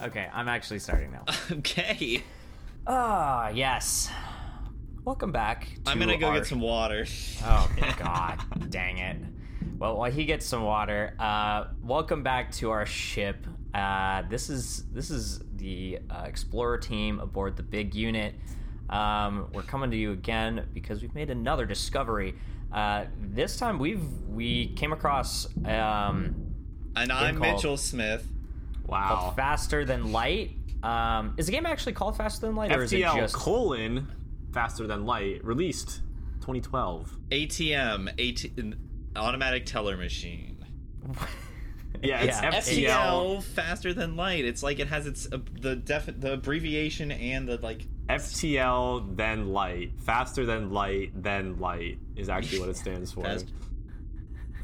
Okay, I'm actually starting now. Okay. Ah, yes. Welcome back. To I'm gonna go our- get some water. Oh God, dang it. Well, while he gets some water, uh, welcome back to our ship. Uh, this is this is the uh, explorer team aboard the big unit. Um, we're coming to you again because we've made another discovery. Uh, this time we've we came across um, And I'm called- Mitchell Smith. Wow. called Faster Than Light. Um, is the game actually called Faster Than Light, or is it FTL just colon faster than light released 2012. ATM, AT, automatic teller machine. Yeah, it's Yeah. FTL. FTL, faster than light. It's like it has its uh, the def the abbreviation and the like. FTL then light. Faster than light then light is actually what it stands for. Fast-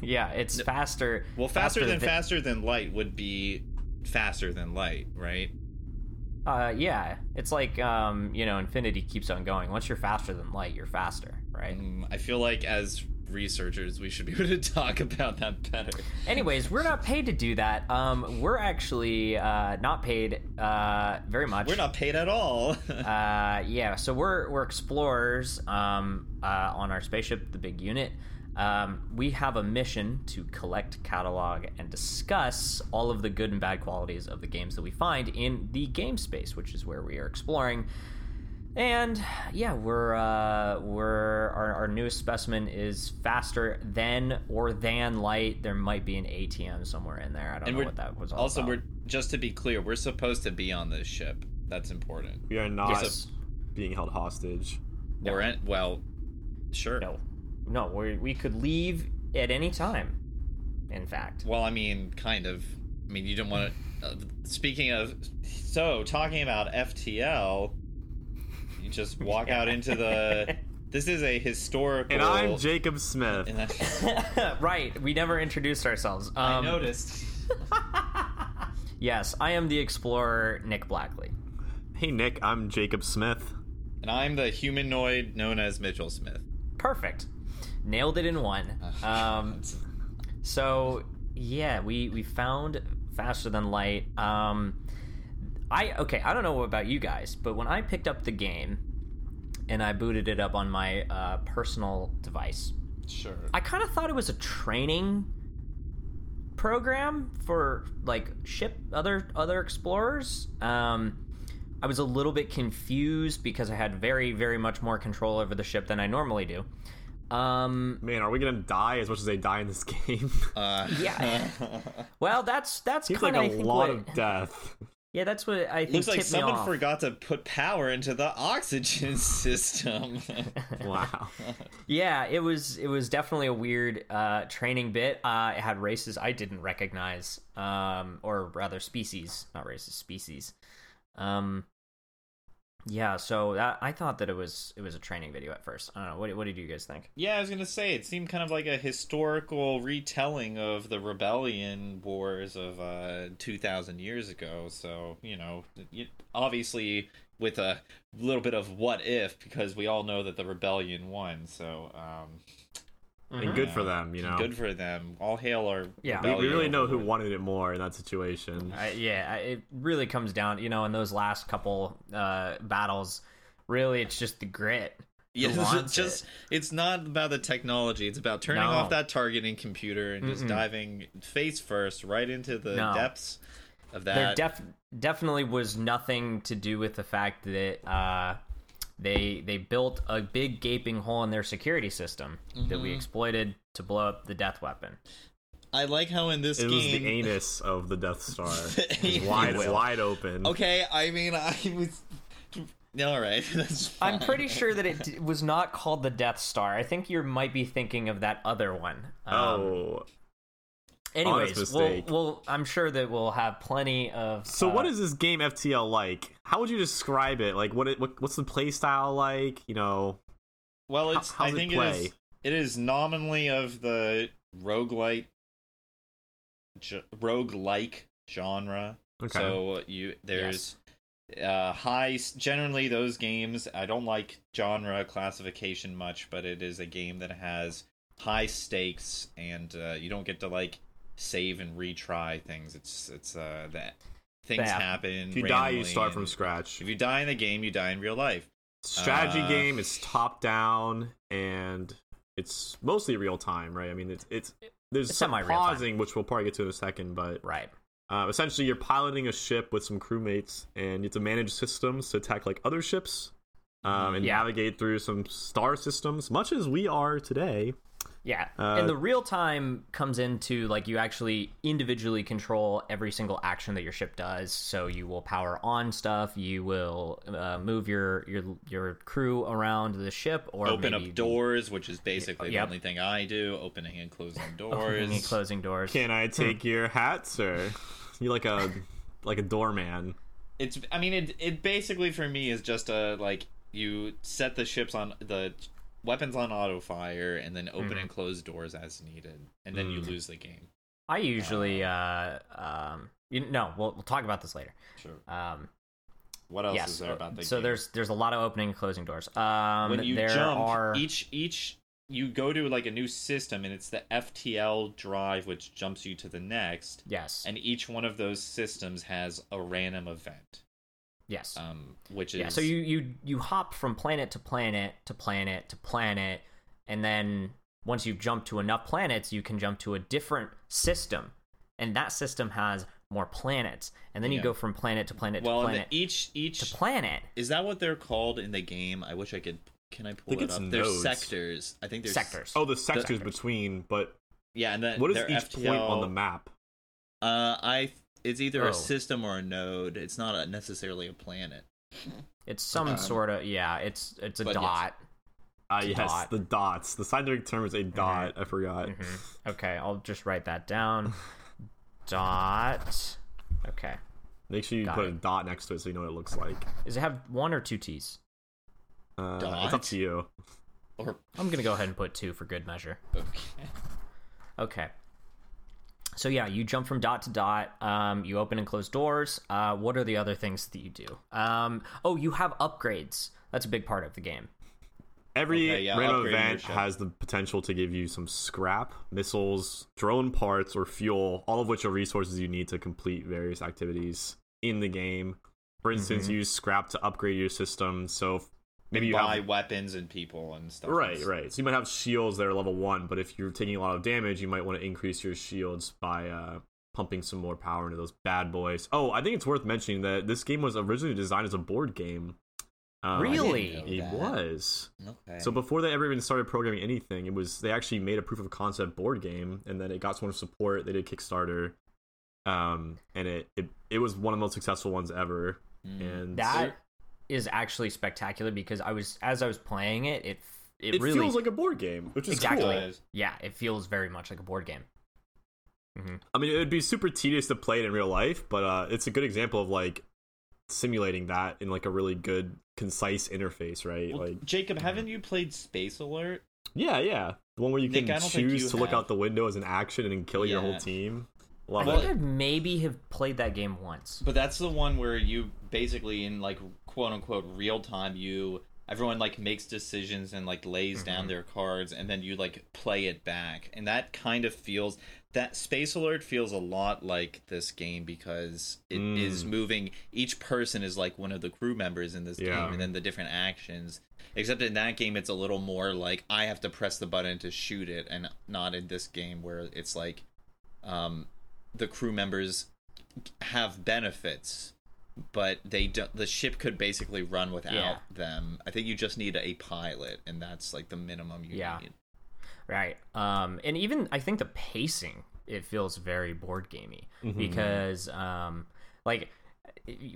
yeah, it's faster. Well, faster, than than- faster than light would be faster than light, right? Uh, yeah, it's like um, you know, infinity keeps on going. Once you're faster than light, you're faster, right? Mm, I feel like as researchers, we should be able to talk about that better. Anyways, we're not paid to do that. Um, we're actually uh, not paid uh, very much. We're not paid at all. Uh, yeah, so we're we're explorers um, uh, on our spaceship, the big unit. Um, we have a mission to collect, catalog, and discuss all of the good and bad qualities of the games that we find in the game space, which is where we are exploring. And yeah, we're uh, we're our, our newest specimen is faster than or than light. There might be an ATM somewhere in there. I don't and know what that was all also about. we're just to be clear, we're supposed to be on this ship. That's important. We are not Yes. being held hostage. Or en- well, sure. No, no, we we could leave at any time. In fact, Well, I mean, kind of. I mean, you don't want to. Uh, speaking of, so talking about FTL, you just walk out into the. This is a historical. And I'm Jacob Smith. and right. We never introduced ourselves. I Um, noticed. Yes, I am the explorer, Nick Blackley. Hey Nick, I'm Jacob Smith. And I'm the humanoid known as Mitchell Smith. Perfect. Nailed it in one. Um, so yeah, we we found faster than light. Um, I okay. I don't know about you guys, but when I picked up the game and I booted it up on my uh, personal device, Sure. I kind of thought it was a training program for like ship other other explorers. Um, I was a little bit confused because I had very very much more control over the ship than I normally do. Um, Man, are we gonna die as much as they die in this game? Uh, yeah. well, that's that's Seems kind like of a I think lot what, of death. yeah, that's what I think Looks like tipped me someone off. forgot to put power into the oxygen system. Wow. Yeah, it was it was definitely a weird uh, training bit. Uh, it had races I didn't recognize, um, or rather species, not races, species. Um, yeah, so that, I thought that it was it was a training video at first. I don't know. What, what did you guys think? yeah, I was gonna say it seemed kind of like a historical retelling of the rebellion wars of uh, two thousand years ago. So you know, obviously with a little bit of what if, because we all know that the rebellion won. So um, And good for them, you know. good for them. All hail our Yeah. we, we really know who wanted it more in that situation. I, yeah, I- it really comes down, you know, in those last couple uh, battles. Really, it's just the grit. Yeah, who it's just it. it's not about the technology. It's about turning No. off that targeting computer and just Mm-mm. diving face first right into the No. depths of there that. def- definitely was nothing to do with the fact that uh, they they built a big gaping hole in their security system that we Mhm. exploited to blow up the death weapon. I like how in this It was the anus of the Death Star. The It was wide, will. wide open. okay, I mean I was. All right, that's. I'm pretty sure that it d- was not called the Death Star. I think you might be thinking of that other one. Um, Oh, anyways, honest we'll, we'll I'm sure that we'll have plenty of. so uh, what is this game FTL like? How would you describe it? Like, what? It, what what's the play style like? You know, Well, it's. how I think it play? is. It is nominally of the roguelite, ge- roguelike genre. okay. So you there's uh high generally those games I don't like genre classification much, but it is a game that has high stakes and uh, you don't get to like save and retry things. It's it's uh that things Yeah. happen. If you die, you start from scratch. If you die in the game, you die in real life. Strategy Uh, game is top down and it's mostly real time, right? I mean, it's it's there's It's some semi-real time. pausing, which we'll probably get to in a second, but Right. uh, essentially you're piloting a ship with some crewmates and you have to manage systems to attack like other ships um, and Yeah. navigate through some star systems, much as we are today. Yeah. Uh, and the real time comes into like you actually individually control every single action that your ship does. So you will power on stuff, you will uh, move your your your crew around the ship or Open maybe up doors, which is basically Yep. the only thing I do. Opening and closing doors. opening and closing doors. Can I take your hat, sir? You're like a like a doorman. it's i mean it it basically for me is just a like you set the ships on the weapons on auto fire and then open Mhm. and close doors as needed and then you Mm. lose the game I usually uh um you no, we'll we'll talk about this later. sure Um what else yes. is there about the game? so game? there's there's a lot of opening and closing doors. Um when you there jump are each each you go to like a new system and it's the ftl drive which jumps you to the next yes. and each one of those systems has a random event yes. um which is Yeah, so you you you hop from planet to planet to planet to planet, and then once you've jumped to enough planets, you can jump to a different system, and that system has more planets, and then you go from planet to planet well to planet the, each each to planet. Is that what they're called in the game? I wish I could. Can I pull think it it's up? There's nodes. sectors. I think there's Sectors. Oh, the sectors Sectors. between, but Yeah, and then what is each FTL, point on the map? Uh, I. It's either Oh. a system or a node. It's not a, necessarily a planet. It's some Um, sort of yeah. It's it's a but yes. dot. Ah, It's a yes, dot. the dots. The scientific term is a dot. I forgot. Mhm. Okay, I'll just write that down. dot. Okay. Make sure you Got put it. a dot next to it so you know what it looks like. Does it have one or two T's? Uh, Dot? it's up to you. Or I'm gonna go ahead and put two for good measure. okay. Okay. So yeah, you jump from dot to dot. Um, you open and close doors. Uh, what are the other things that you do? Um, oh, you have upgrades. That's a big part of the game. Every Okay, yeah, random event has the potential to give you some scrap, missiles, drone parts, or fuel, all of which are resources you need to complete various activities in the game. For instance, Mhm. use scrap to upgrade your system. So if- maybe you buy have weapons and people and stuff. Right, right. So you might have shields that are level one, but if you're taking a lot of damage, you might want to increase your shields by uh, pumping some more power into those bad boys. Oh, I think it's worth mentioning that this game was originally designed as a board game. Um, Really? It that. was. Okay. So before they ever even started programming anything, it was they actually made a proof of concept board game, and then it got some support. They did Kickstarter, um, and it, it it was one of the most successful ones ever. Mm. And That is actually spectacular because I was as I was playing it, it it, it really feels like a board game, which is exactly cool. Yeah, it feels very much like a board game. hmm I mean, it would be super tedious to play it in real life, but uh, it's a good example of like simulating that in like a really good, concise interface, right? Well, like, Jacob, haven't you played Space Alert? yeah, yeah, the one where you Nick, can I choose you to look out the window as an action and kill your whole Yeah. Team. I Love think it. I maybe have played that game once. But that's the one where you basically in like quote unquote real time you everyone like makes decisions and like lays Mm-hmm. down their cards and then you like play it back. And that kind of feels that Space Alert feels a lot like this game because it is Mm. moving each person is like one of the crew members in this Yeah. game and then the different actions. Except in that game it's a little more like I have to press the button to shoot it and not in this game where it's like um the crew members have benefits, but they don't. The ship could basically run without Yeah. them. I think you just need a pilot, and that's like the minimum you Yeah. need. Right. Um, and even I think the pacing it feels very board gamey because um, like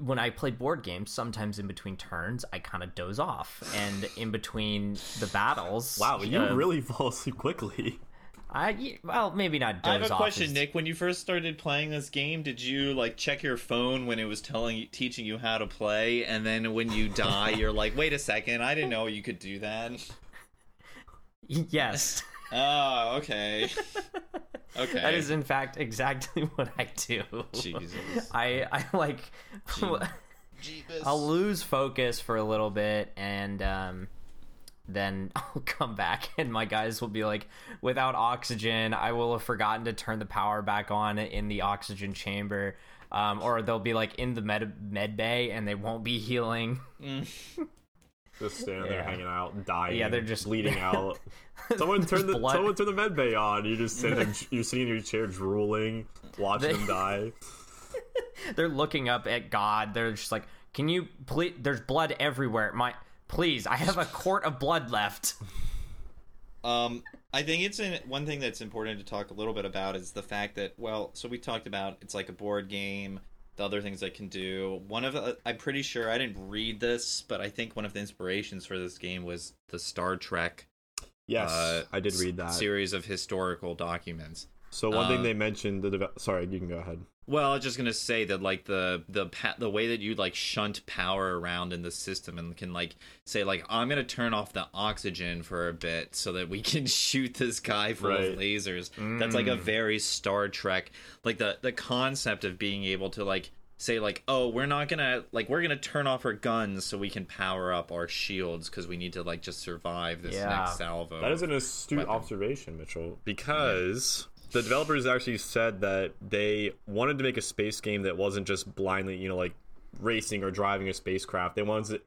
when I play board games, sometimes in between turns I kind of doze off, and in between the battles. Wow, you uh, really fall asleep quickly. I well maybe not I have a question, is- Nick. When you first started playing this game, did you like check your phone when it was telling you, teaching you how to play, and then when you die, you're like, "Wait a second, I didn't know you could do that." Yes. Oh, okay. Okay. That is in fact exactly what I do. Jesus. I I like Jeebus. I'll lose focus for a little bit and um then I'll come back and my guys will be like without oxygen I will have forgotten to turn the power back on in the oxygen chamber um, or they'll be like in the med med bay and they won't be healing. Just standing there hanging out, dying. Yeah, they're just- bleeding out. Someone turn the Blood. someone turn the med bay on. You just sit there, you're sitting in your chair drooling, watching They- them die. They're looking up at God. They're just like, "Can you please? There's blood everywhere. My please, I have a quart of blood left." Um, I think it's in, one thing that's important to talk a little bit about is the fact that well, so we talked about it's like a board game. The other things I can do. One of the, I'm pretty sure I didn't read this, but I think one of the inspirations for this game was the Star Trek. Yes, uh, I did read that. series of historical documents. So one thing Uh, they mentioned, the deve- sorry, you can go ahead. Well, I was just gonna say that like the the pa- the way that you like shunt power around in the system and can like say like I'm gonna turn off the oxygen for a bit so that we can shoot this guy full Right. of lasers. That's like a mm. very Star Trek like the the concept of being able to like say like oh we're not gonna like we're gonna turn off our guns so we can power up our shields because we need to like just survive this Yeah. next salvo. That is an astute weapon. observation, Mitchell, because the developers actually said that they wanted to make a space game that wasn't just blindly, you know, like racing or driving a spacecraft. They wanted to,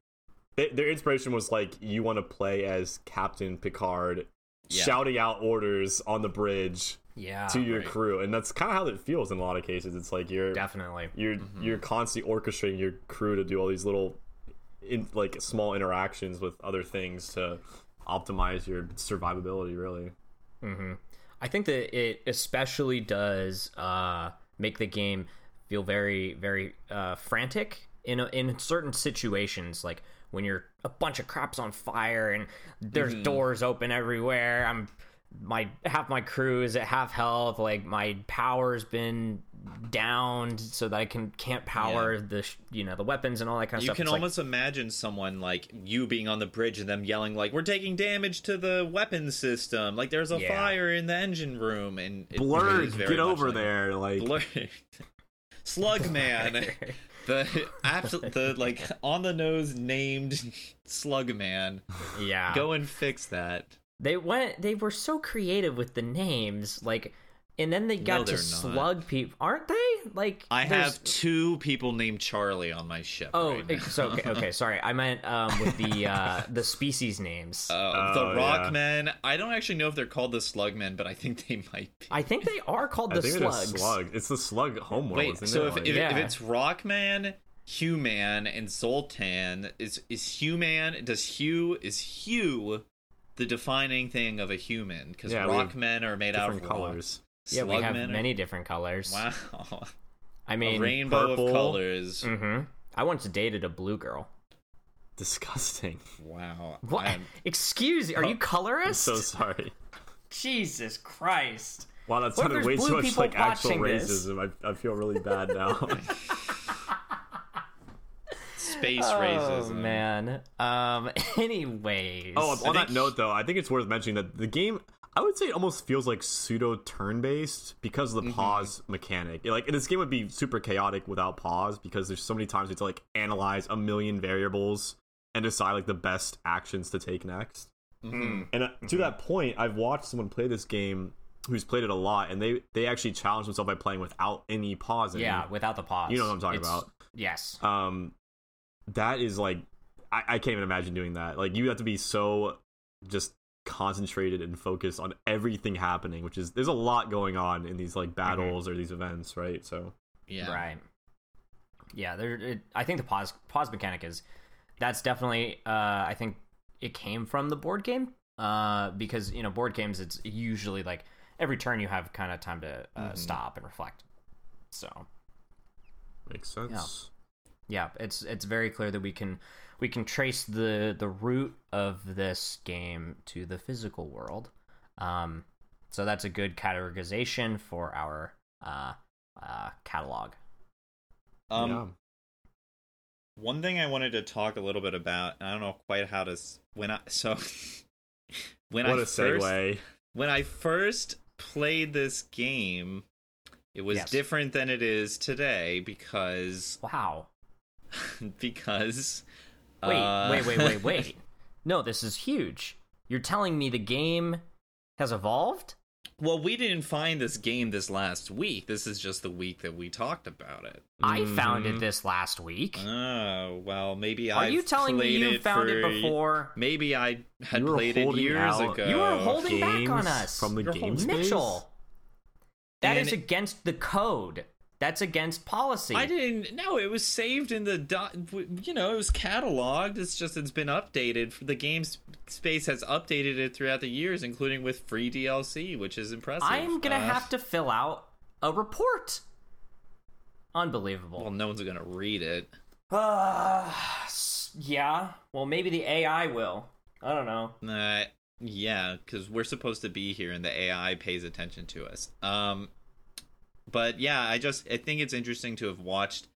they, their inspiration was like you want to play as Captain Picard, Yeah. shouting out orders on the bridge Yeah, to your right. crew, and that's kind of how it feels in a lot of cases. It's like you're definitely. you're mm-hmm. you're constantly orchestrating your crew to do all these little in like small interactions with other things to optimize your survivability really mm-hmm. I think that it especially does uh, make the game feel very, very uh, frantic in a, in certain situations, like when you're a bunch of crops on fire and there's doors open everywhere. I'm my half my crew is at half health. Like my power's been downed so that I can can't power the sh- you know the weapons and all that kind of stuff. You can It's like- almost imagine someone like you being on the bridge and them yelling like, "We're taking damage to the weapon system! Like there's a Yeah. fire in the engine room!" And it, it blurred is get over like- there like Blur. Slug Man, the absolute, the like on the nose named Slug Man. yeah. Go and fix that. They went. They were so creative with the names, like, and then they got to not. slug people, aren't they? Like, I there's- have two people named Charlie on my ship. Oh, right now. so okay, okay, sorry. I meant um, with the uh, the species names. Uh, Oh, the yeah. Rockmen. I don't actually know if they're called the Slugmen, but I think they might be. I think they are called i the think slugs. it's slug it's the slug homeworld Wait, isn't so it? if, Like- if, Yeah. if it's Rockman, Human, and Zoltan, is is Human? Does hue is hue the defining thing of a human? Because Yeah, we have Rockmen are made out of colors Rocks. Yeah, we have Slugmen are- many different colors. Wow, I mean, rainbow purple. of colors. hmm I once dated a blue girl. disgusting Wow. What? I'm- Excuse me, are you colorist? Oh, so sorry Jesus Christ. wow that What if sounded way too much like actual racism I, I feel really bad now space Oh racism. man. Um. Anyways. Oh, on that note, though, I think it's worth mentioning that the game, I would say, it almost feels like pseudo turn-based because of the pause mechanic. Like this game would be super chaotic without pause because there's so many times you have to like analyze a million variables and decide like the best actions to take next. Mhm. And uh, to that point, I've watched someone play this game who's played it a lot, and they they actually challenged themselves by playing without any pausing. yeah, without the pause. you know what I'm talking It's- about. Yes. um that is like I, I can't even imagine doing that like you have to be so just concentrated and focused on everything happening which is there's a lot going on in these like battles or these events right so Yeah. Right. Yeah, there. It, I think the pause pause mechanic is that's definitely. Uh, I think it came from the board game. Uh, because you know board games, it's usually like every turn you have kind of time to uh, stop and reflect. So makes sense yeah, it's it's very clear that we can we can trace the the root of this game to the physical world. Um, so that's a good categorization for our uh, uh, catalog. Um, yeah. One thing I wanted to talk a little bit about, and I don't know quite how to s- when I so when what I a first segue when I first played this game, it was Yes. different than it is today because Wow. because Wait, uh, wait, wait, wait, wait. No, this is huge. You're telling me the game has evolved? Well, we didn't find this game this last week. This is just the week that we talked about it. I found Mhm. it this last week. Oh well, maybe Are I've you telling me you it found it before? Maybe I had played it years out ago. You were holding back on us. from the You're game holding- space? Mitchell. That is And- against the code. That's against policy. I didn't. No, it was saved in the. dot. You know, it was cataloged. It's just it's been updated. The game space has updated it throughout the years, including with free DLC, which is impressive. I'm gonna Uh, have to fill out a report. Unbelievable. Well, no one's gonna read it. Uh, yeah. Well, maybe the AI will. I don't know. Uh, yeah, because we're supposed to be here, and the AI pays attention to us. Um, but yeah, I just I think it's interesting to have watched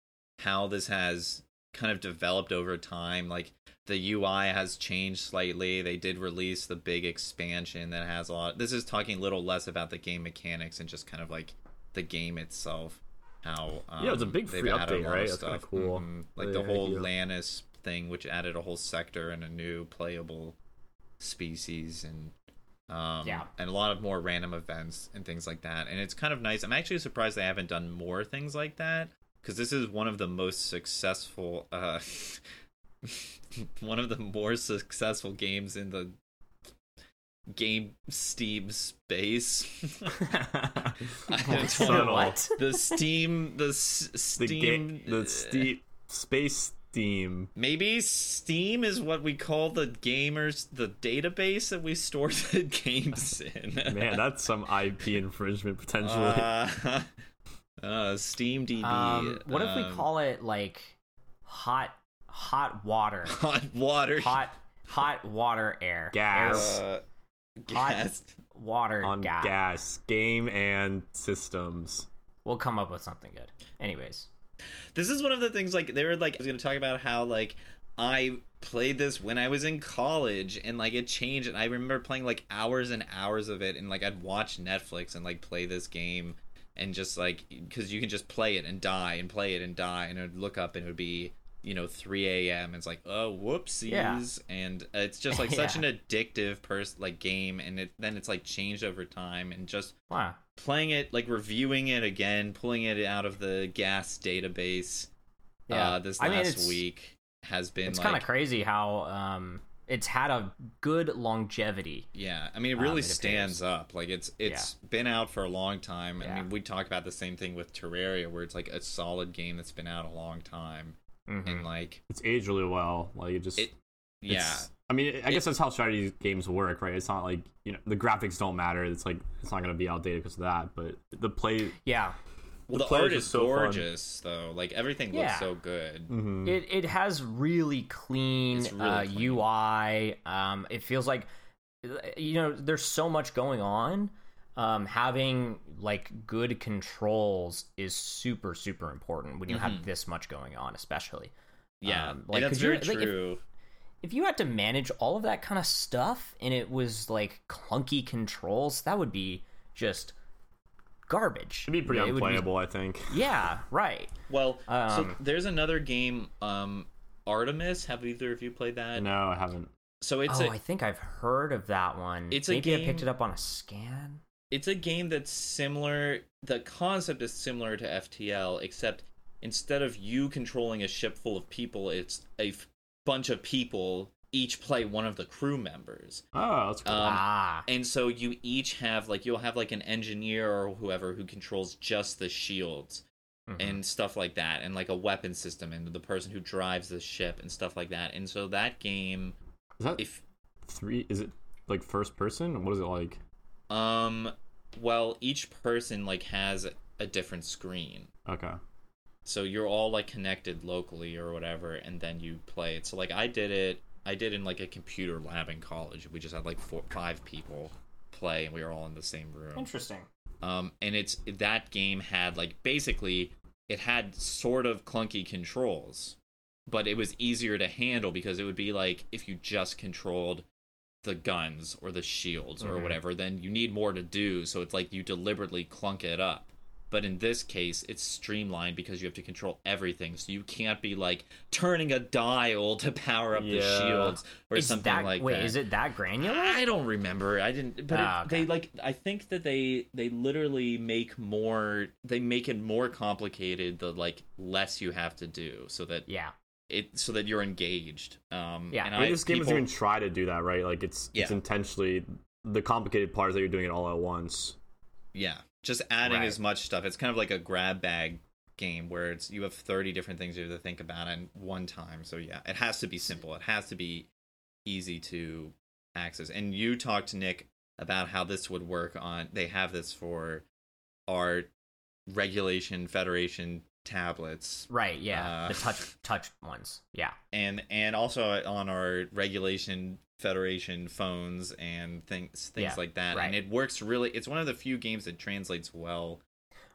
how this has kind of developed over time. Like the UI has changed slightly. They did release the big expansion that has a lot. This is talking a little less about the game mechanics and just kind of like the game itself. How um, Yeah, it's a big free update, of right? That's kinda stuff. cool. Mhm. Like The the whole idea. Lanius thing, which added a whole sector and a new playable species and um Yeah. and a lot of more random events and things like that and it's kind of nice i'm actually surprised they haven't done more things like that because this is one of the most successful uh one of the more successful games in the game steam space I don't So know. what? the steam the s- the steam the ste- space steam. Maybe Steam is what we call the gamers, the database that we store the games in. Man, that's some IP infringement potentially. uh, uh, Steam DB. Um, what if we um, call it like hot, hot water, hot water? hot, hot water air, Gas. Air- uh, Hot- gas. water on gas. gas, game and systems. We'll come up with something good. Anyways, This is one of the things like they were like I was gonna talk about how like I played this when I was in college and like it changed and I remember playing like hours and hours of it and like I'd watch Netflix and like play this game and just like because you can just play it and die and play it and die and it would look up and it would be you know 3 a.m. It's like oh whoopsies Yeah. and it's just like such Yeah. an addictive person like game and it then it's like changed over time and just wow. Playing it like reviewing it again pulling it out of the gas database Yeah. uh, this I last mean, week has been It's like kind of crazy how um it's had a good longevity. yeah i mean it um, really it stands up like it's it's been out for a long time i mean we talk about the same thing with terraria where it's like a solid game that's been out a long time Mhm. and like It's aged really well. Like it just it yeah it's- I mean, I guess that's how strategy games work, right? It's not like you know the graphics don't matter. It's like it's not going to be outdated because of that. But the play, Yeah, well the the, art is is just so fun. gorgeous though like everything looks so good mhm. it it has really clean, really uh, clean. UI. Um, it feels like you know there's so much going on. Um, having like good controls is super super important when you Mhm. have this much going on, especially. yeah Um, like like, that's 'cause very you're- like, if- true if you had to manage all of that kind of stuff and it was like clunky controls, that would be just garbage. it'd be pretty It would unplayable. I think. yeah, right. well so Um, there's another game um artemis have either of you played that No, I haven't. so it's oh, a I think I've heard of that one. It's a Maybe I picked it up on a scan. it's a game that's similar the concept is similar to ftl except instead of you controlling a ship full of people it's a f- bunch of people each play one of the crew members Oh, that's cool. Um, ah, and so you each have like you'll have like an engineer or whoever who controls just the shields mhm. and stuff like that and like a weapon system and the person who drives the ship and stuff like that and so that game is that if three? Is it like first person? What is it like? um well each person like has a different screen Okay. So you're all like connected locally or whatever and then you play it. So like i did it i did in like a computer lab in college. We just had like four five people play and we were all in the same room. Interesting. um and it's that game had like basically it had sort of clunky controls but it was easier to handle because it would be like if you just controlled the guns or the shields or Mhm. whatever then you need more to do. So it's like you deliberately clunk it up but in this case it's streamlined because you have to control everything so you can't be like turning a dial to power up the shields or Is something that like wait? is it that granular? I don't remember. I didn't. But Ah, it, okay. they like. I think that they they literally make more. They make it more complicated. The like less you have to do, so that Yeah. it so that you're engaged. Um, Yeah. And I mean, I, this game people, doesn't even try to do that, right? Like it's it's intentionally the complicated part is that you're doing it all at once. Yeah, just adding Right. as much stuff. It's kind of like a grab bag game where it's you have 30 different things you have to think about in one time. So yeah, it has to be simple. It has to be easy to access. And you talked to Nick about how this would work on they have this for our regulation federation tablets Right. Yeah. Uh, the touch touch ones. Yeah. and and also on our regulation federation phones and things things Yeah, like that right. and it works really it's one of the few games that translates well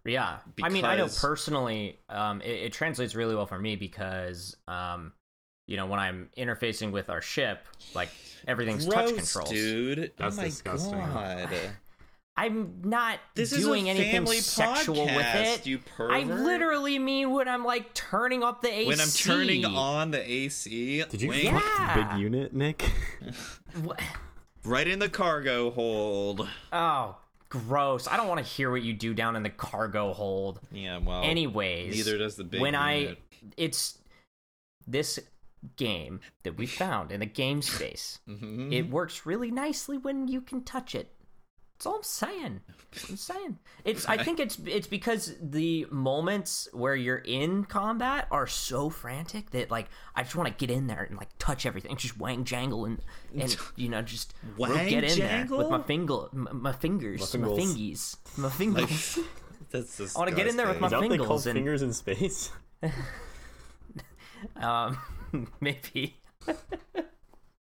Yeah, I mean, I know personally, um, it, it translates really well for me because, um, you know, when I'm interfacing with our ship, like everything's touch Gross, controls. dude That's oh my disgusting. god I'm not this doing is anything family sexual podcast, with it. you pervert. I literally mean when I'm like turning up the AC. when i'm turning on the ac Did you wink, Yeah. fuck big unit, Nick? Wha- right in the cargo hold Oh, gross! I don't want to hear what you do down in the cargo hold. yeah well Anyways, neither does the big when unit. I it's this game that we found in the game space. Mhm. It works really nicely when you can touch it. That's all I'm saying. I'm saying it's. I think it's it's because the moments where you're in combat are so frantic that like I just want to get in there and like touch everything, just wang jangle and and you know just real Wang get in jangle? there with my finger, my, my fingers, my, My fingers. fingies, my fingers. that's I wanna get in there with my Is that what they call and- fingers in space? um, maybe.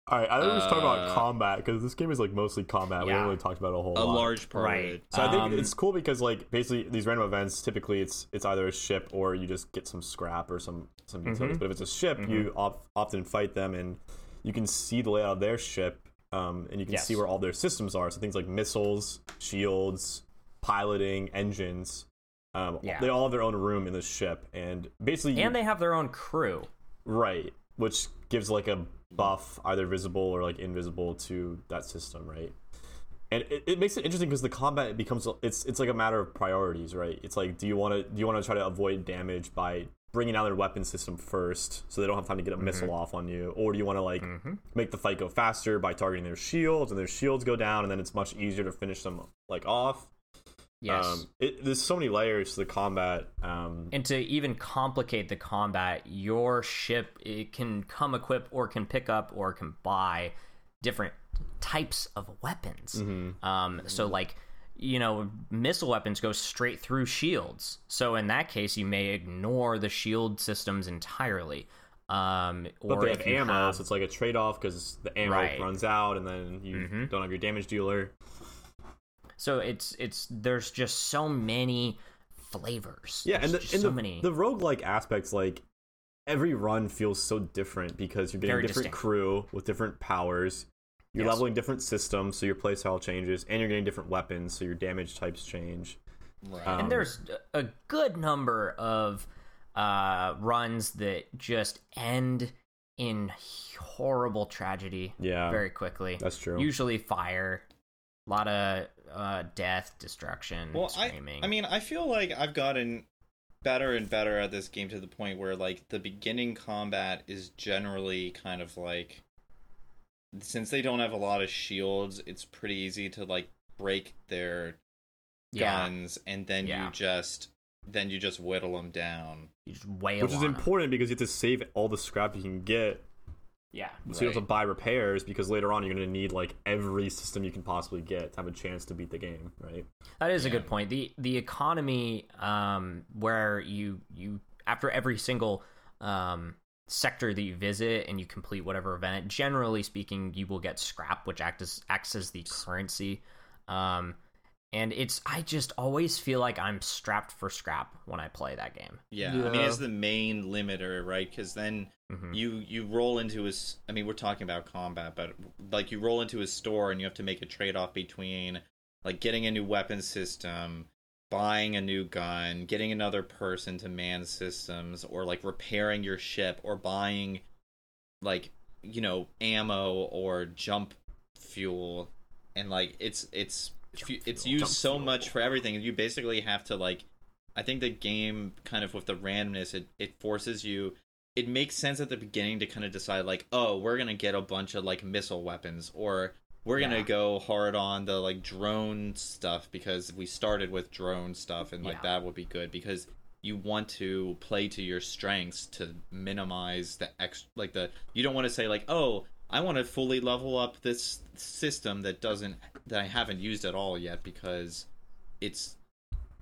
All right, I think we should talk about Uh, combat because this game is like mostly combat. We Yeah. haven't really talked about it a whole a lot. large part Right. of it So I think Um, it's cool because like basically these random events typically it's it's either a ship or you just get some scrap or some some Mm-hmm. utilities. But if it's a ship, you op- often fight them and you can see the layout of their ship um, and you can Yes. see where all their systems are. So things like missiles, shields, piloting, engines. Um, Yeah. They all have their own room in the ship, and basically, you- And they have their own crew. right, which gives like a buff, either visible or like invisible to that system, right? and it, it makes it interesting because the combat becomes it's it's like a matter of priorities right it's like do you want to do you want to try to avoid damage by bringing down their weapon system first so they don't have time to get a missile off on you or do you want to like mm-hmm. make the fight go faster by targeting their shields and their shields go down and then it's much easier to finish them like off Yes. um it, there's so many layers to the combat um and to even complicate the combat, your ship it can come equipped or can pick up or can buy different types of weapons. Um, so like you know, missile weapons go straight through shields. So in that case, you may ignore the shield systems entirely. Um, but or they have ammo have- so it's like a trade-off because the ammo Right. runs out and then you Mhm. don't have your damage dealer so it's it's there's just so many flavors. Yeah, and the, There's just and so the, many. the roguelike aspects, like every run feels so different because you're getting Very different distinct. crew with different powers. You're Yes. leveling different systems, so your playstyle changes, and you're getting different weapons, so your damage types change. Right. Um, and there's a good number of uh, runs that just end in horrible tragedy Yeah, very quickly. that's true. Usually fire, a lot of uh, death, destruction, well, I, screaming. I mean, I feel like I've gotten better and better at this game to the point where like the beginning combat is generally kind of like since they don't have a lot of shields, it's pretty easy to like break their yeah, guns and then Yeah. you just then you just whittle them down. you just wail Which is on 'em. important because you have to save all the scrap you can get, Yeah, so you have to buy repairs because later on you're going to need like every system you can possibly get to have a chance to beat the game, right? That is a good point. the The economy, um, where you you after every single um, sector that you visit and you complete whatever event, generally speaking, you will get scrap, which acts as acts as the currency. Um, and it's I just always feel like I'm strapped for scrap when I play that game. Yeah, I mean it's the main limiter, right? Because then Mhm. you you roll into his. I mean, we're talking about combat, but like you roll into his store and you have to make a trade off between like getting a new weapon system, buying a new gun, getting another person to man systems, or like repairing your ship, or buying like you know ammo or jump fuel, and like it's it's Jump it's used so fuel. much for everything. You basically have to like. I think the game kind of with the randomness, it it forces you. It makes sense at the beginning to kind of decide like, oh, we're gonna get a bunch of like missile weapons, or we're gonna go hard on the like drone stuff because we started with drone stuff and like Yeah. that would be good because you want to play to your strengths to minimize the ex like the you don't want to say like oh I want to fully level up this system that doesn't that I haven't used at all yet because it's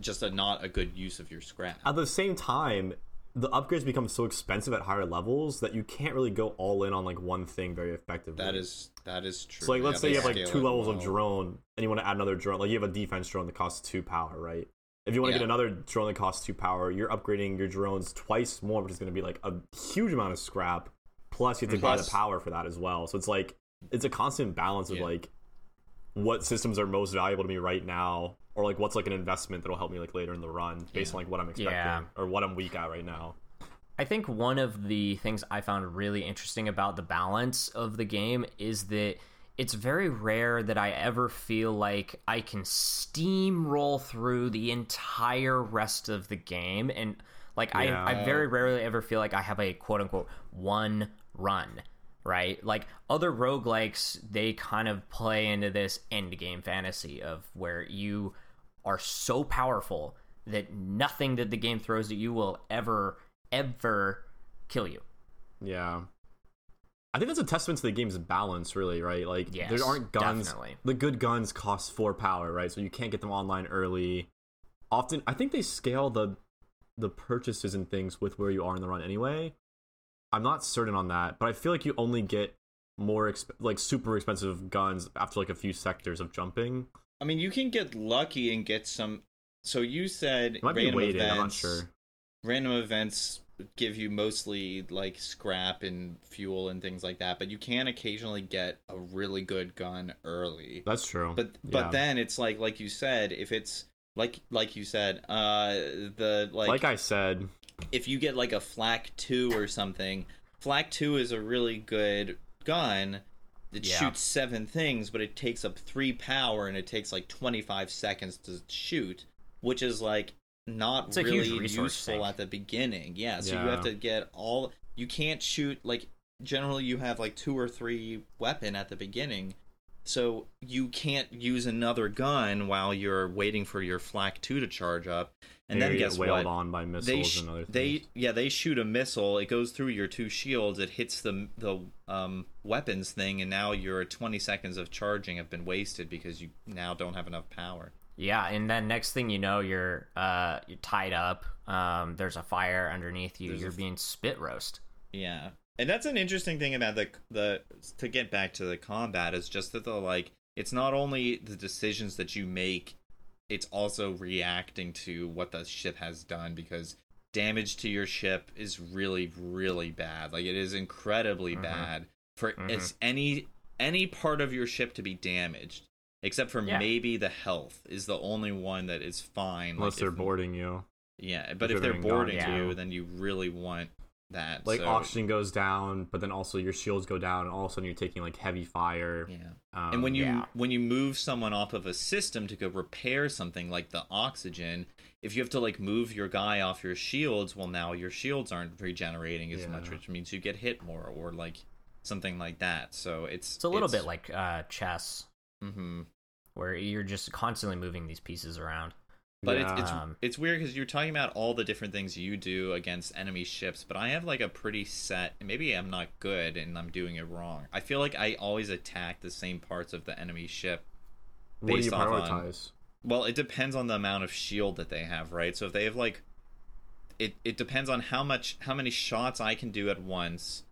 just a not a good use of your scrap. At the same time, the upgrades become so expensive at higher levels that you can't really go all in on like one thing very effectively. That is that is true. So like, let's Yeah, say you have like two levels of drone, and you want to add another drone. Like you have a defense drone that costs two power, right? If you want to Yeah. get another drone that costs two power, you're upgrading your drones twice more, which is going to be like a huge amount of scrap. Plus, you have to mm-hmm. buy the power for that as well. So it's like it's a constant balance of Yeah. like what systems are most valuable to me right now, or like what's like an investment that'll help me like later in the run, based Yeah. on like what I'm expecting Yeah. or what I'm weak at right now. I think one of the things I found really interesting about the balance of the game is that it's very rare that I ever feel like I can steamroll through the entire rest of the game. And like, Yeah. I, I very rarely ever feel like I have a quote unquote one run. Right? Like other roguelikes, they kind of play into this end game fantasy of where you are so powerful that nothing that the game throws at you will ever, ever kill you. Yeah. I think that's a testament to the game's balance, really, right? Like, Yes, there aren't guns. definitely. The good guns cost four power, right? So you can't get them online early. Often, I think they scale the the purchases and things with where you are in the run anyway. I'm not certain on that, but I feel like you only get more exp- like super expensive guns after like a few sectors of jumping. I mean, you can get lucky and get some. So you said It might be random weighted. events. I'm not sure. Random events give you mostly like scrap and fuel and things like that, but you can occasionally get a really good gun early. That's true. But but Yeah. then it's like like you said, if it's like like you said, uh, the like, like I said, if you get like a flak two or something, flak two is a really good gun. It Yeah. shoots seven things, but it takes up three power and it takes like twenty five seconds to shoot, which is like not It's really useful at the beginning. Yeah, so you have to get all. You can't shoot like generally you have like two or three weapon at the beginning. So you can't use another gun while you're waiting for your flak two to charge up, and Maybe then you guess get wailed what? on by missiles they sh- and other things. they yeah they shoot a missile. It goes through your two shields. It hits the the um, weapons thing, and now your 20 seconds of charging have been wasted because you now don't have enough power. Yeah, and then next thing you know, you're uh you're tied up. Um, there's a fire underneath you. There's you're f- being spit roast. Yeah, and that's an interesting thing about the the to get back to the combat is just that the like it's not only the decisions that you make, it's also reacting to what the ship has done because damage to your ship is really really bad. Like it is incredibly Mhm. bad for Mhm. it's any any part of your ship to be damaged. Except for Yeah. maybe the health is the only one that is fine. unless like they're if- boarding you. Yeah, but if if they're they're boarding guns. you, Yeah. then you really want that. Like so- oxygen goes down, but then also your shields go down, and all of a sudden you're taking like heavy fire. Yeah. Um, and when you yeah. when you move someone off of a system to go repair something like the oxygen if you have to like move your guy off your shields well now your shields aren't regenerating as much which means you get hit more or like something like that so it's It's a little bit like uh, chess, hmm where you're just constantly moving these pieces around. But it's it's, Um, it's weird because you're talking about all the different things you do against enemy ships but i have like a pretty set maybe i'm not good and i'm doing it wrong i feel like i always attack the same parts of the enemy ship what do you based off on- prioritize? Well, it depends on the amount of shield that they have, right? So if they have like it it depends on how much how many shots I can do at once.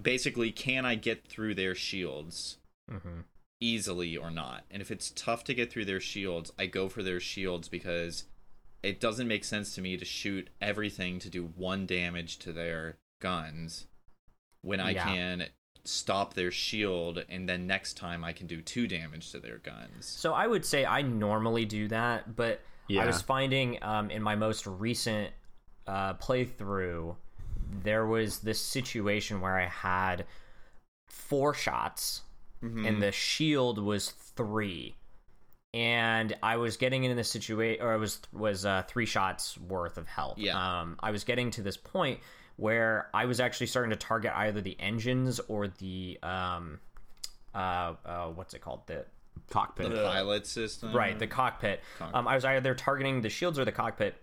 Basically, can I get through their shields hmm easily or not? And if it's tough to get through their shields, I go for their shields because it doesn't make sense to me to shoot everything to do one damage to their guns when I Yeah. can stop their shield and then next time I can do two damage to their guns. So I would say I normally do that, but Yeah. I was finding um, in my most recent uh, playthrough, there was this situation where I had four shots, Mm-hmm. and the shield was three, and I was getting in this situation, or I was was uh, three shots worth of health. Yeah. Um, I was getting to this point where I was actually starting to target either the engines or the um, uh, uh, what's it called the Cockpit. the pilot system. right the cockpit. Cockpit. Um, I was either targeting the shields or the cockpit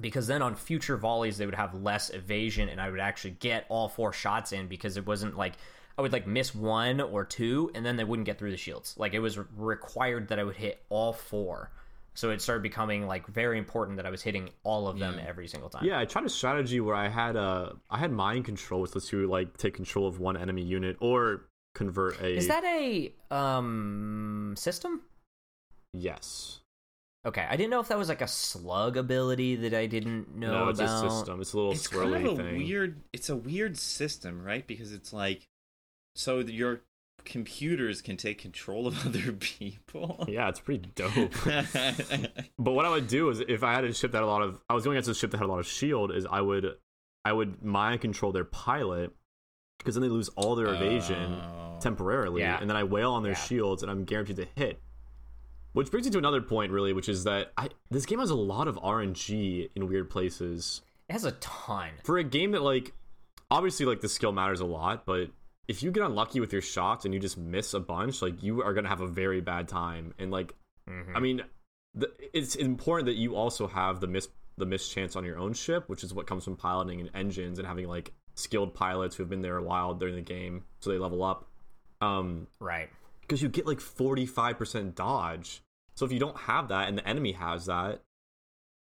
because then on future volleys they would have less evasion and I would actually get all four shots in because it wasn't like I would like miss one or two and then they wouldn't get through the shields. Like it was re- required that I would hit all four. So it started becoming like very important that I was hitting all of them every single time. Yeah, I tried a strategy where I had uh I had mind control, which lets you like take control of one enemy unit or convert a Is that a um system? yes. Okay, I didn't know if that was like a slug ability that I didn't know No, it's about. a system. It's a little It's swirly kind of a thing. weird. It's a weird system, right? Because it's like, so your computers can take control of other people. Yeah, it's pretty dope. but what I would do is if I had a ship that had a lot of I was going against a ship that had a lot of shield, is I would I would mind control their pilot because then they lose all their evasion Oh. temporarily, Yeah. and then I wail on their Yeah. shields, and I'm guaranteed to hit. Which brings me to another point, really, which is that I this game has a lot of RNG in weird places. It has a ton. For a game that like obviously like the skill matters a lot, but if you get unlucky with your shots and you just miss a bunch, like you are gonna have a very bad time. And like Mhm. I mean, the, it's important that you also have the miss the miss chance on your own ship, which is what comes from piloting and engines and having like skilled pilots who have been there a while during the game, so they level up. Um, Right. because you get like 45% dodge. So if you don't have that and the enemy has that,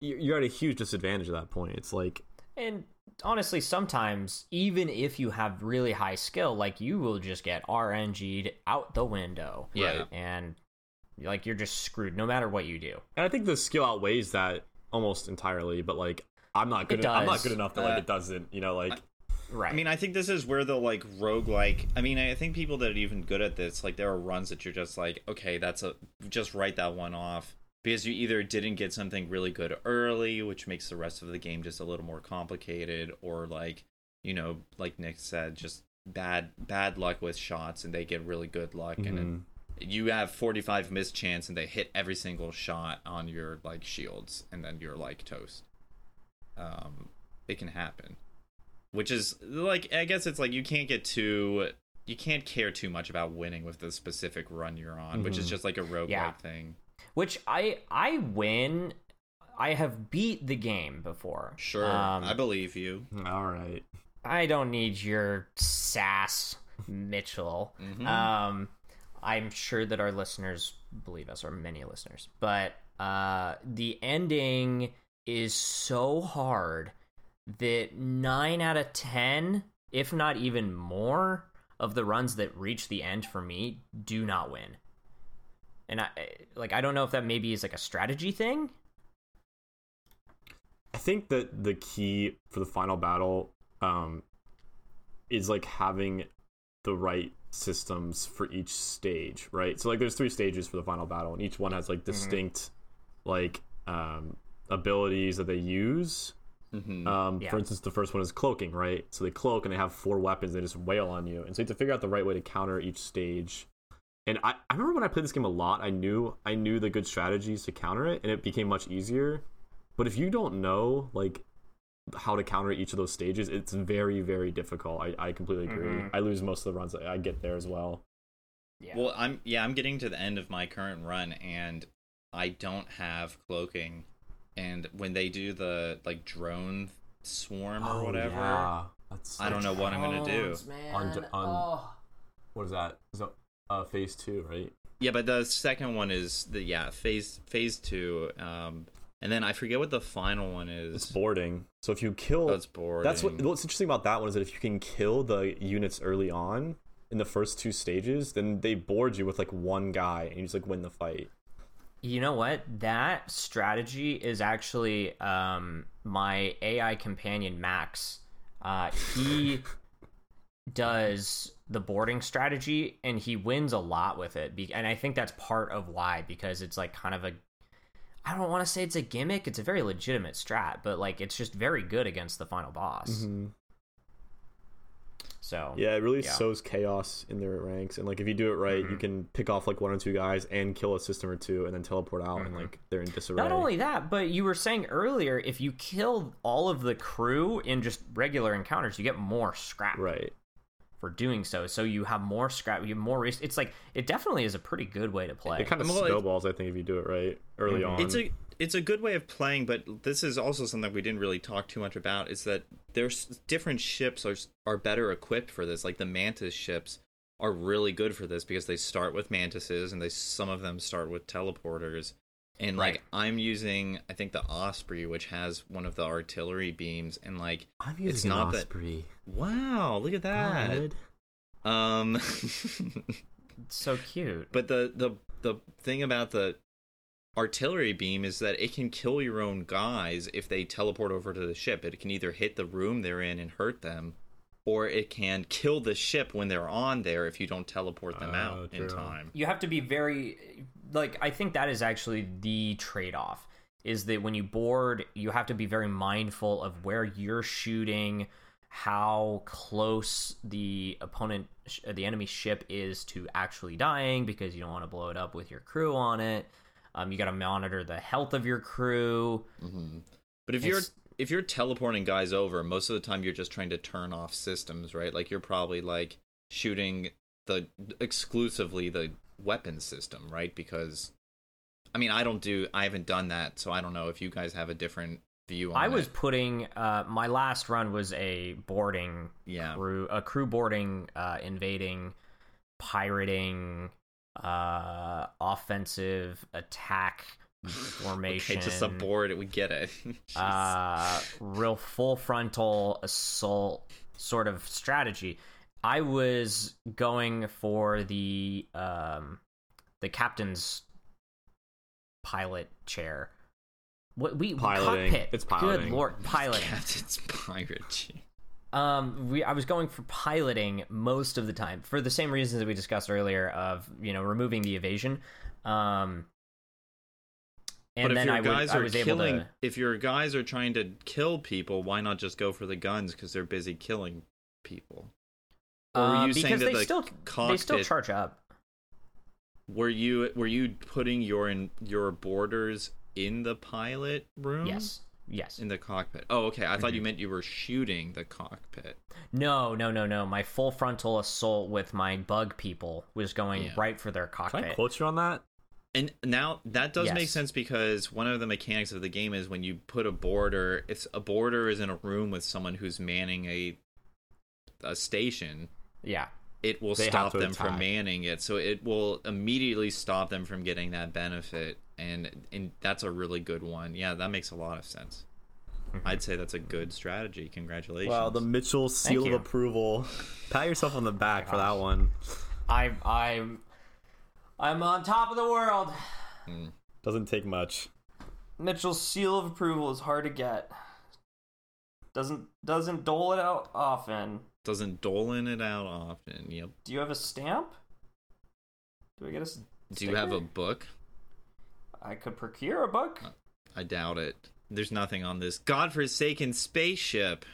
you're at a huge disadvantage at that point. It's like, And honestly, sometimes even if you have really high skill, like you will just get RNG'd out the window. Yeah. Right. And like you're just screwed no matter what you do. and I think the skill outweighs that almost entirely. But like, I'm not good. It I'm not good enough that like Uh, it doesn't. You know, like Right. I mean, I think this is where the like roguelike I mean, I think people that are even good at this, like there are runs that you're just like, okay, that's a just write that one off. Because you either didn't get something really good early, which makes the rest of the game just a little more complicated, or like, you know, like Nick said, just bad bad luck with shots and they get really good luck and mhm. it, you have 45 missed chance and they hit every single shot on your like shields and then you're like toast um it can happen which is like i guess it's like you can't get too you can't care too much about winning with the specific run you're on which is Mhm. just like a roguelike Yeah. thing Which I I win. I have beat the game before. sure Um, i believe you all right. I don't need your sass, Mitchell. Mhm. Um, I'm sure that our listeners believe us, or many listeners. But uh, the ending is so hard that nine out of ten, if not even more, of the runs that reach the end for me do not win. And I like I don't know if that maybe is like a strategy thing. I think that the key for the final battle um, is like having the right systems for each stage, right? So like there's three stages for the final battle, and each one has like distinct like um, abilities that they use. Mhm. Um, Yeah. For instance, the first one is cloaking, right? So they cloak and they have four weapons. They just wail on you, and so you have to figure out the right way to counter each stage. And I, I remember when I played this game a lot, I knew I knew the good strategies to counter it, and it became much easier. But if you don't know like how to counter each of those stages, it's very very difficult. I, I completely agree. Mhm. I lose most of the runs I get there as well. Yeah. Well, I'm yeah, I'm getting to the end of my current run and I don't have cloaking. And when they do the like drone swarm or whatever, Oh, Yeah, that's I don't know what I'm gonna do. Man. On- on- Oh. what is that? Is that uh, phase two, right? Yeah, but the second one is the yeah phase phase two, um, and then I forget what the final one It's is. boarding. So if you kill, That's boring. That's what. What's interesting about that one is that if you can kill the units early on in the first two stages, then they board you with like one guy, and you just like win the fight. You know what? That strategy is actually um, my AI companion Max. Uh, he does the boarding strategy, and he wins a lot with it. And I think that's part of why because it's like kind of a. I don't want to say it's a gimmick. It's a very legitimate strat, but like it's just very good against the final boss. Mhm. So Yeah, it really Yeah. sows chaos in their ranks, and like if you do it right, you Mhm. can pick off like one or two guys and kill a system or two, and then teleport out, and Mhm. like they're in disarray. Not only that, but you were saying earlier, if you kill all of the crew in just regular encounters, you get more scrap right, for doing so. So you have more scrap, you have more. res- It's like it definitely is a pretty good way to play. it kind of Well, snowballs. I think if you do it right early Mhm. on. It's a it's a good way of playing, but this is also something we didn't really talk too much about. Is that there's different ships are are better equipped for this. Like the Mantis ships are really good for this because they start with mantises and they some of them start with teleporters. And like Right. I'm using, I think the Osprey, which has one of the artillery beams, and like I'm using it's not that- Osprey. wow, look at that. Um, It's so cute. But the the the thing about the artillery beam is that it can kill your own guys if they teleport over to the ship. It can either hit the room they're in and hurt them, or it can kill the ship when they're on there if you don't teleport them Oh, out in time. you have to be very like I think that is actually the trade-off is that when you board you have to be very mindful of where you're shooting how close the opponent sh- the enemy ship is to actually dying because you don't want to blow it up with your crew on it. Um, you got to monitor the health of your crew. Hmm But if you're if you're teleporting guys over, most of the time you're just trying to turn off systems, right? Like you're probably like shooting the exclusively the weapon system, right? Because I mean, I don't do I haven't done that, so I don't know if you guys have a different view on i was it. putting uh, my last run was a boarding Yeah. crew a crew boarding uh invading pirating uh offensive attack formation Okay, just a board, we get it. Uh real full frontal assault sort of strategy i was going for the um the captain's pilot chair what we Piloting. cockpit It's good lord piloting Captain's pirate. um, we I was going for piloting most of the time for the same reasons that we discussed earlier of you know removing the evasion. Um, and but if then your I, would, guys I are was killing, to. if your guys are trying to kill people, why not just go for the guns? Because they're busy killing people. Or were Uh, you saying because that they the still they still cockpit- charge up. Were you were you putting your in, your boarders in the pilot room? Yes, yes. In the cockpit. Oh, okay. I thought Mm-hmm. you meant you were shooting the cockpit. No, no, no, no. My full frontal assault with my bug people was going Yeah. right for their cockpit. Can I cockpit. quote you on that? And now that does make sense because one of the mechanics of the game is when you put a boarder, if a boarder is in a room with someone who's manning a a station, Yeah, it will They stop to them from manning it. So it will immediately stop them from getting that benefit, and and that's a really good one. Yeah, that makes a lot of sense. Mm-hmm. I'd say that's a good strategy. Congratulations. Wow, the Mitchell seal of approval. Pat yourself on the back for that one. I'm I'm I'm on top of the world. Doesn't take much. Mitchell's seal of approval is hard to get. Doesn't doesn't dole it out often. Doesn't doling it out often. Yep. Do you have a stamp? Do I get a? s- Do you have a book? I could procure a book. I doubt it. There's nothing on this godforsaken spaceship.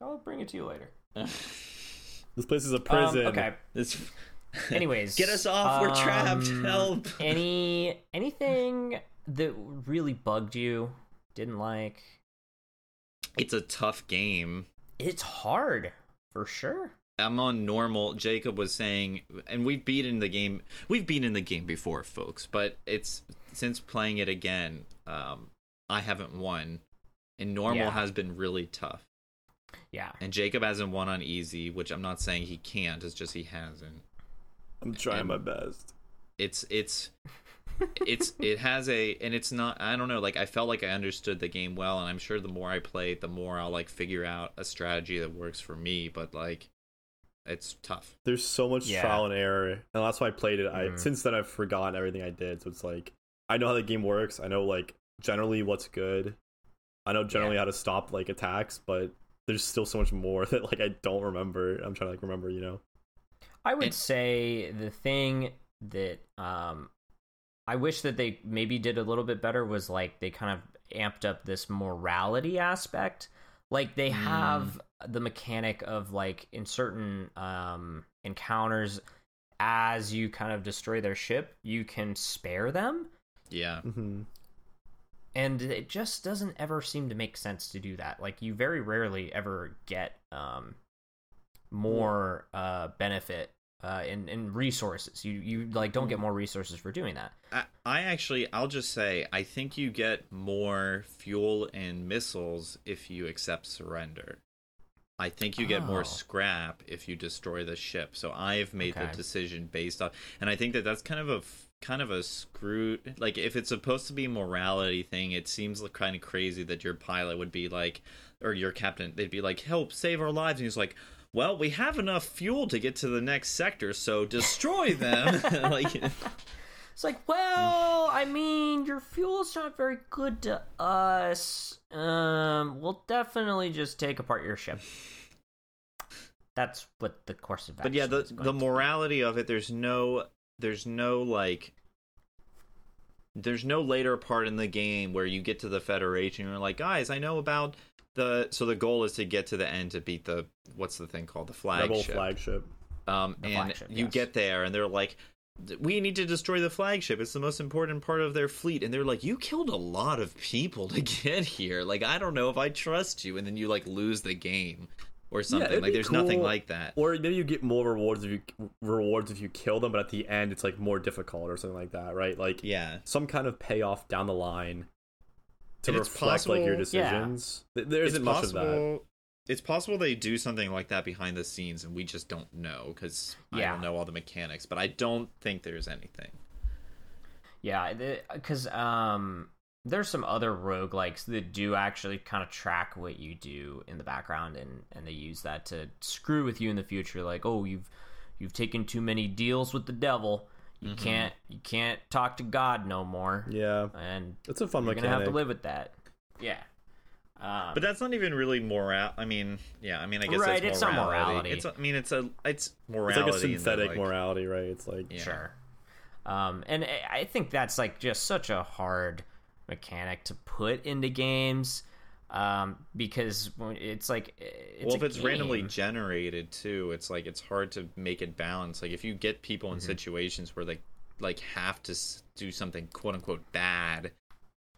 I'll bring it to you later. This place is a Um, prison. okay. This. Anyways, Get us off. We're trapped. um, Help. Any anything that really bugged you? Didn't like? It's a tough game. It's hard for sure. I'm on normal. Jacob was saying, and we've beaten the game. We've beaten the game before, folks. But it's since playing it again, um, I haven't won, and normal Yeah. has been really tough. Yeah. And Jacob hasn't won on easy, which I'm not saying he can't. It's just he hasn't. I'm trying And- my best. It's it's it's it has a and it's not I don't know like I felt like I understood the game well and I'm sure the more I play it the more I'll like figure out a strategy that works for me but like it's tough. There's so much Yeah. trial and error, and that's why I played it. I Mhm. since then I've forgotten everything I did. So it's like I know how the game works. I know like generally what's good. I know generally Yeah. how to stop like attacks, but there's still so much more that like I don't remember. I'm trying to like remember, you know. I would And- say the thing that um I wish that they maybe did a little bit better was like they kind of amped up this morality aspect. Like they have the mechanic of like in certain um encounters as you kind of destroy their ship, you can spare them. Yeah. hmm and it just doesn't ever seem to make sense to do that. Like you very rarely ever get um more uh benefit uh in in resources you you like don't get more resources for doing that I, I actually, I'll just say, I think you get more fuel and missiles if you accept surrender. I think you get Oh. more scrap if you destroy the ship. So I've made Okay. the decision based on, and I think that that's kind of a kind of a screw. Like if it's supposed to be a morality thing, it seems like kind of crazy that your pilot would be like, or your captain, they'd be like, "Help save our lives," and he's like. Well, we have enough fuel to get to the next sector, so destroy them. like, it's like well i mean your fuel's not very good to us um we'll definitely just take apart your ship that's what the course of but yeah the the to be. morality of it there's no there's no like there's no later part in the game where you get to the federation and you're like guys i know about the so the goal is to get to the end to beat the what's the thing called? The flagship. Rebel flagship. flagship. um The and flagship, you yes. get there and they're like we need to destroy the flagship. It's the most important part of their fleet. And they're like you killed a lot of people to get here. Like i don't know if i trust you. And then you like lose the game or something. it'd like be there's nothing like that. Or maybe you get more rewards if you rewards if you kill them, but at the end it's like more difficult or something like that, right? Like yeah. some kind of payoff down the line to And it's reflect like your possible- Yeah. decisions. Th- There it's isn't much of that. It's possible they do something like that behind the scenes, and we just don't know because I don't know all the mechanics. But I don't think there's anything. Yeah, because um, there's some other roguelikes that do actually kind of track what you do in the background, and and they use that to screw with you in the future. Like, oh, you've you've taken too many deals with the devil. You can't you can't talk to God no more, Yeah, and it's a fun you're mechanic. gonna have to live with that. Yeah. Um, But that's not even really moral. I mean, yeah. I mean, I guess Right, that's it's not morality. morality. It's. I mean, it's a. It's morality. it's like a synthetic like- morality, right? It's like Yeah. Sure. Um, and I think that's like just such a hard mechanic to put into games um, because it's like it's well, if it's randomly generated too, it's like it's hard to make it balance. Like if you get people in situations where they like have to do something quote unquote bad,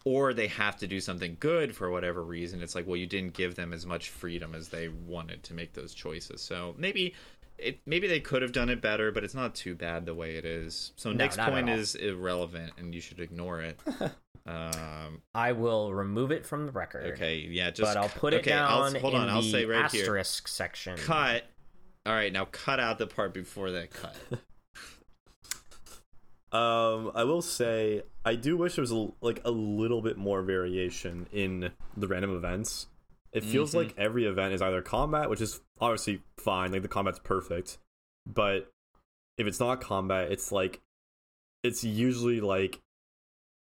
or they have to do something good for whatever reason, it's like well, you didn't give them as much freedom as they wanted to make those choices. So maybe. It, maybe they could have done it better, but it's not too bad the way it is. So No, Nick's point is irrelevant, and you should ignore it. um, I will remove it from the record. okay, yeah, just but I'll put it okay, I'll- down hold in on, I'll the say right here. asterisk section. cut. All right, now cut out the part before that cut. Um, I will say I do wish there was a, like a little bit more variation in the random events. It feels Mhm. like every event is either combat, which is obviously fine, like the combat's perfect, but if it's not combat, it's like it's usually like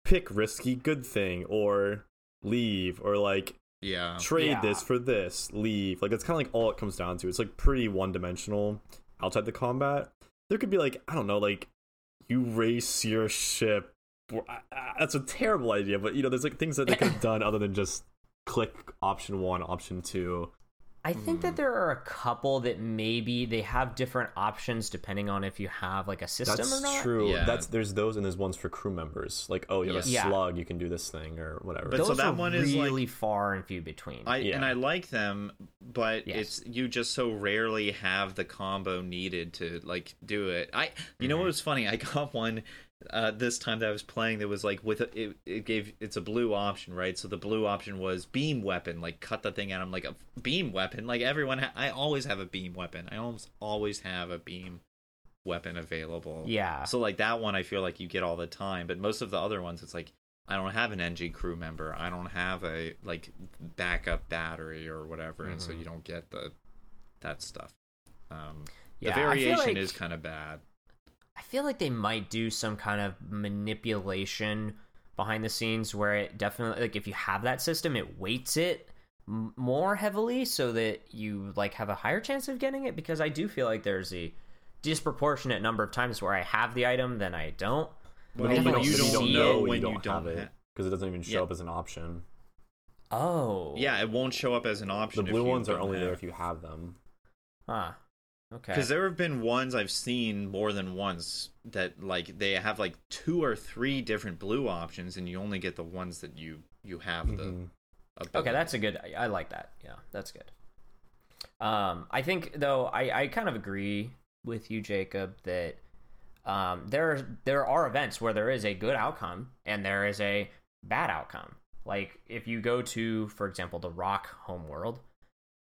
pick risky good thing or leave or like Yeah. trade Yeah. this for this, leave. Like that's kind of like all it comes down to. It's like pretty one dimensional outside the combat. There could be like I don't know, like you race your ship. or- I- I- That's a terrible idea, but you know, there's like things that they could have done other than just click option one, option two. I think Hmm. that there are a couple that maybe they have different options depending on if you have like a system That's or not. That's true. Yeah. That's there's those and there's ones for crew members. Like oh, you have a Yeah. slug, you can do this thing or whatever. But Those so that are one is, like- really far and few between. I Yeah. and I like them, but Yes. it's you just so rarely have the combo needed to like do it. I you know what was funny? I got one uh this time that I was playing that was like with a, it it gave it's a blue option, right? So the blue option was beam weapon, like cut the thing out. I'm like a beam weapon, like everyone ha- I always have a beam weapon. I almost always have a beam weapon available. yeah. So like that one I feel like you get all the time, but most of the other ones it's like I don't have an Engi crew member. I don't have a like backup battery or whatever, and so Mhm. you don't get the that stuff. Um, yeah, the variation like- is kind of bad. I feel like they might do some kind of manipulation behind the scenes where it definitely like if you have that system it weights it more heavily so that you like have a higher chance of getting it because I do feel like there's a disproportionate number of times where I have the item then I don't Well, you you don't- don't, you you don't don't know know when when you you don't don't have it because it doesn't even show Yeah. up as an option. Oh. Yeah, it won't show up as an option. The blue ones are only there if you have them. Huh. Okay. Because there have been ones I've seen more than once that like they have like two or three different blue options, and you only get the ones that you you have the. Mhm. ability. Okay, that's a good. I, I like that. Yeah, that's good. Um, I think though I, I kind of agree with you, Jacob, that um, there there are events where there is a good outcome and there is a bad outcome. Like if you go to, for example, the Rock homeworld,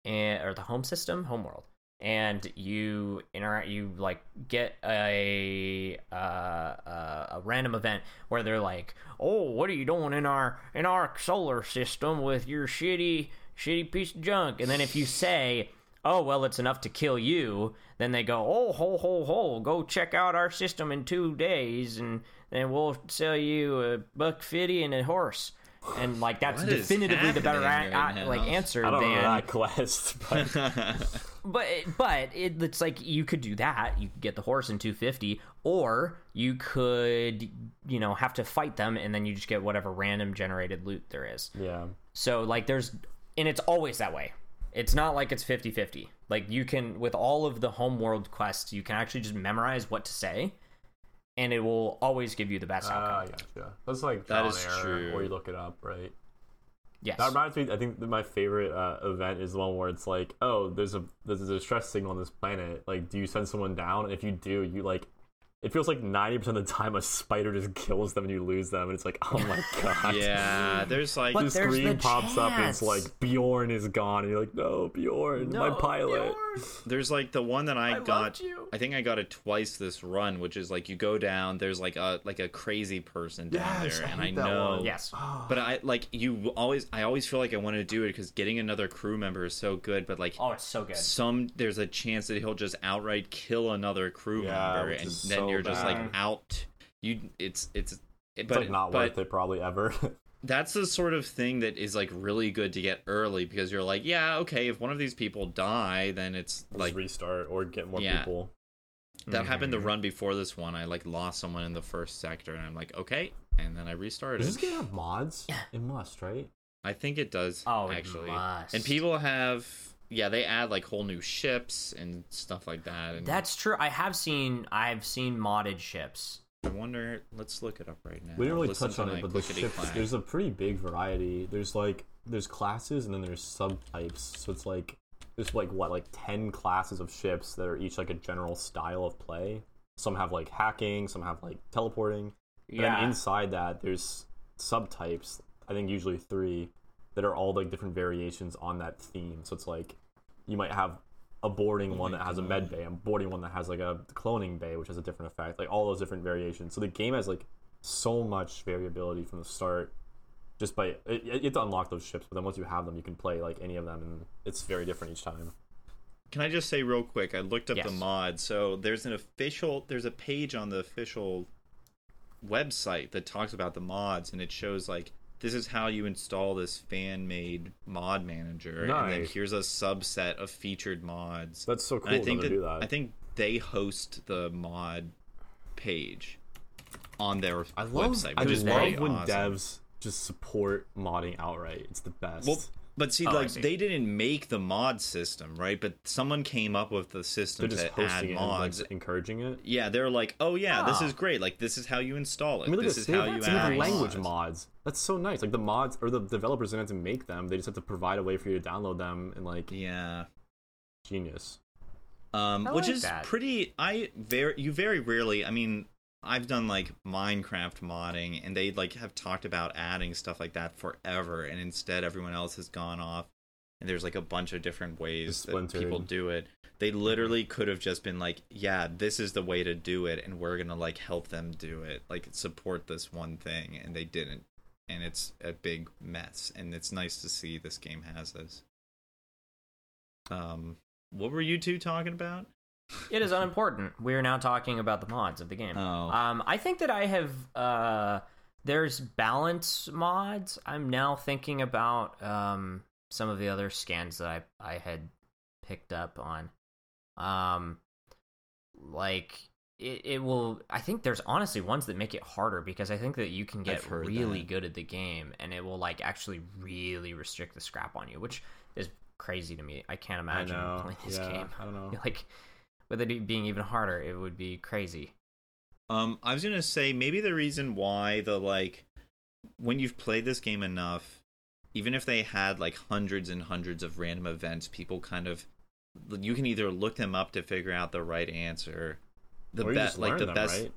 and or the home system homeworld, and you interact, you like get a uh, uh, a random event where they're like, "Oh, what are you doing in our in our solar system with your shitty shitty piece of junk?" And then if you say, "Oh, well, it's enough to kill you," then they go, "Oh, ho ho ho, go check out our system in two days, and then we'll sell you a buck fifty and a horse." And like that's What is definitively the better a- right a- like answer I don't than know that quest, but but but it, it's like you could do that. You could get the horse in 250, or you could you know have to fight them, and then you just get whatever random generated loot there is. yeah. So like there's and it's always that way. It's not like it's 50-50. Like you can with all of the homeworld quests, you can actually just memorize what to say, and it will always give you the best Ah, outcome. gotcha. That's like That trial is and error, true. Or you look it up, right? yes. That reminds me. I think my favorite uh, event is the one where it's like, oh, there's a there's a distress signal on this planet. Like, do you send someone down? And if you do, you like. It feels like ninety percent of the time a spider just kills them and you lose them, and it's like, oh my god. yeah, there's like But The there's screen the pops up and it's like Bjorn is gone, and you're like, no, Bjorn, my pilot. Bjorn! There's like the one that I, I got. loved you. I think I got it twice this run, which is like you go down. There's like a like a crazy person down Yes, there, I and I know. one. Yes. Ah. But I like you always. I always feel like I want to do it because getting another crew member is so good. But like Oh, it's so good. some, there's a chance that he'll just outright kill another crew Yeah, member, and then so you're just like out. You, it's it's. It's but like not but worth it probably ever. that's the sort of thing that is like really good to get early because you're like, yeah, okay, if one of these people die, then it's like like restart or get more Yeah. people. that happened Mm-hmm. to run before this one. I like lost someone in the first sector, and I'm like, okay, and then I restarted. Does this game have mods? It must, right? I think it does. Oh, it actually, must. and people have yeah, they add like whole new ships and stuff like that. And That's true. I have seen I've seen modded ships. I wonder. Let's look it up right now. We didn't really Listen touch on my it, but the clickety ships, clack. there's a pretty big variety. There's like there's classes and then there's subtypes. So it's like there's like what like ten classes of ships that are each like a general style of play. Some have like hacking, some have like teleporting. And then inside that there's subtypes. I think usually three that are all like different variations on that theme. So it's like you might have a boarding one that has a med mm-hmm. bay, a boarding one that has like a cloning bay, which has a different effect. Like all those different variations. So the game has like so much variability from the start. Just by it, have to unlock those ships, but then once you have them, you can play like any of them, and it's very different each time. Can I just say real quick? I looked up the Yes. mod. So there's an official. There's a page on the official website that talks about the mods, and it shows like this is how you install this fan-made mod manager, and then here's a subset of featured mods. That's so cool. And I think to that, do that. I think they host the mod page on their I love. website, I just love when awesome. devs just support modding outright. It's the best. Well, but see, Oh, like see. they didn't make the mod system, right? But someone came up with the they're system just to add hosting and, mods. like, encouraging it. Yeah, they're like, oh yeah, this Ah. is great. Like this is how you install it. I mean, this is how They you have some add language mods. mods. That's so nice. Like the mods or the developers didn't have to make them. They just have to provide a way for you to download them and like Yeah. genius. Um, I which like is that. pretty. I very you very rarely. I mean, I've done like Minecraft modding, and they like have talked about adding stuff like that forever, and instead everyone else has gone off. And there's like a bunch of different ways that people do it. They literally could have just been like, "Yeah, this is the way to do it," and we're gonna like help them do it, like support this one thing, and they didn't, and it's a big mess. And it's nice to see this game has this. Um, what were you two talking about? It is unimportant. We are now talking about the mods of the game. Oh. Um, I think that I have. Uh, there's balance mods. I'm now thinking about um, some of the other scans that I I had picked up on. Um, like it, it will i think there's honestly ones that make it harder because i think that you can get really that. good at the game and it will like actually really restrict the scrap on you which is crazy to me i can't imagine know, playing this yeah, game I don't know. like with it being even harder it would be crazy Um, I was gonna say maybe the reason why the like when you've played this game enough, even if they had like hundreds and hundreds of random events, people kind of you can either look them up to figure out the right answer, the best like the them, best right?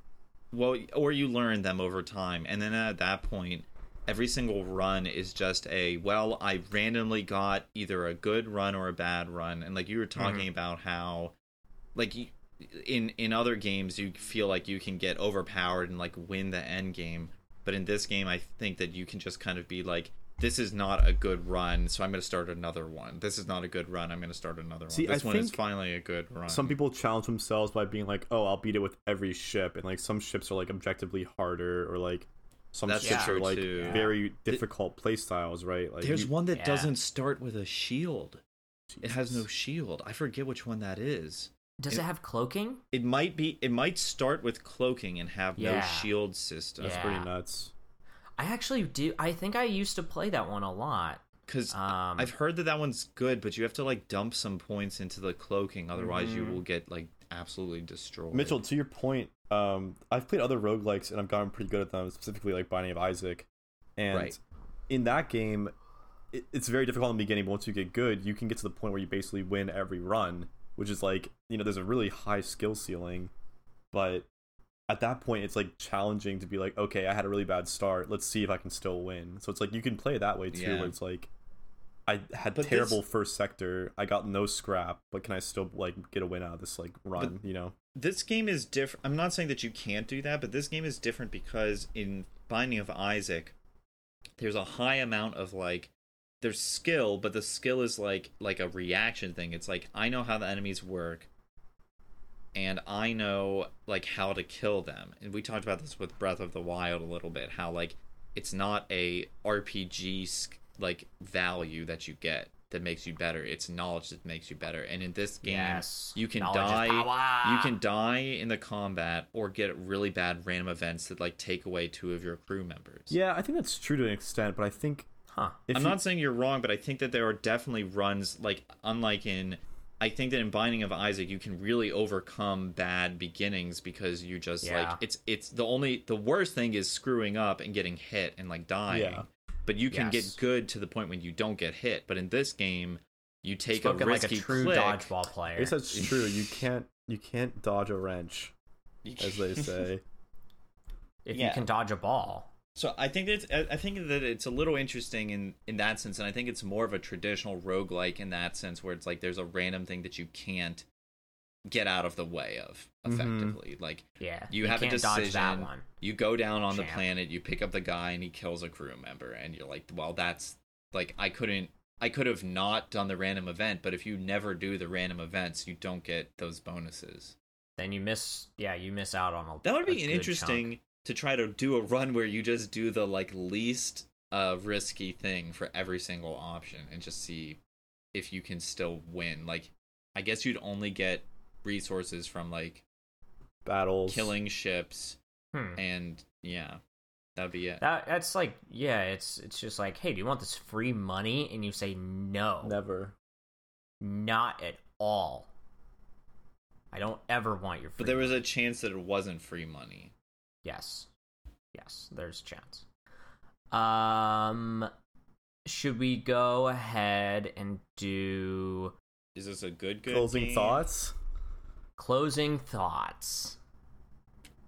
well, or you learn them over time, and then at that point, every single run is just a well, I randomly got either a good run or a bad run, and like you were talking about how, like you, in in other games, you feel like you can get overpowered and like win the end game, but in this game, I think that you can just kind of be like. This is not a good run, so I'm going to start another one. This is not a good run. I'm going to start another one. See, this I one is think finally a good run. Some people challenge themselves by being like, "Oh, I'll beat it with every ship," and like some ships are like objectively harder, or like some That's ships are like too. very difficult playstyles, right? Like There's you- one that Yeah. doesn't start with a shield. It has no shield. I forget which one that is. Does It- it have cloaking It might be. It might start with cloaking and have no shield system. That's Yeah. pretty nuts. i actually do i think i used to play that one a lot Because um I've heard that that one's good, but you have to like dump some points into the cloaking, otherwise you Mhm. will get like absolutely destroyed. Mitchell, to your point, um, I've played other roguelikes and I've gotten pretty good at them, specifically like Binding of Isaac. And Right. in that game, it, it's very difficult in the beginning, but once you get good, you can get to the point where you basically win every run, which is like, you know, there's a really high skill ceiling, but at that point, it's like challenging to be like, okay, I had a really bad start. Let's see if I can still win. So it's like you can play that way too, Yeah. where it's like, I had But terrible this- first sector. I got no scrap, but can I still like get a win out of this like run? you know, this game is different. I'm not saying that you can't do that, but this game is different because in Binding of Isaac, there's a high amount of like there's skill, but the skill is like like a reaction thing. It's like I know how the enemies work and I know like how to kill them. And we talked about this with Breath of the Wild a little bit how like it's not a RPG like value that you get that makes you better. It's knowledge that makes you better. And in this game, Yes. you can Knowledge die. You can die in the combat or get really bad random events that like take away two of your crew members. Yeah, I think that's true to an extent, but I think huh if I'm you- not saying you're wrong, but I think that there are definitely runs like unlike in I think that in Binding of Isaac you can really overcome bad beginnings because you just Yeah. like it's it's the only the worst thing is screwing up and getting hit and like dying. Yeah. But you can Yes. get good to the point when you don't get hit. But in this game, you take spoken a like risky a true click. dodgeball player I guess that's true. You can't you can't dodge a wrench, as they say. if Yeah. you can dodge a ball So I think that it's, I I think that it's a little interesting in in that sense, and I think it's more of a traditional roguelike in that sense, where it's like there's a random thing that you can't get out of the way of Mhm. effectively. Like yeah you, have can't a decision. dodge that one You go down on the planet, you pick up the guy, and he kills a crew member, and you're like, well, that's like I couldn't. I could have not done the random event, but if you never do the random events, you don't get those bonuses. then you miss yeah you miss out on a That would a be an interesting chunk. To try to do a run where you just do the like least uh risky thing for every single option and just see if you can still win. Like I guess you'd only get resources from like Battles. killing ships Hmm. and yeah. That'd be it. That that's like yeah, it's it's just like, hey, do you want this free money? And you say no, Never. not at all. I don't ever want your. Free but there was a chance that it wasn't free money. Yes, yes. There's a chance. Um, should we go ahead and do Is this a good good Closing game? thoughts. closing thoughts?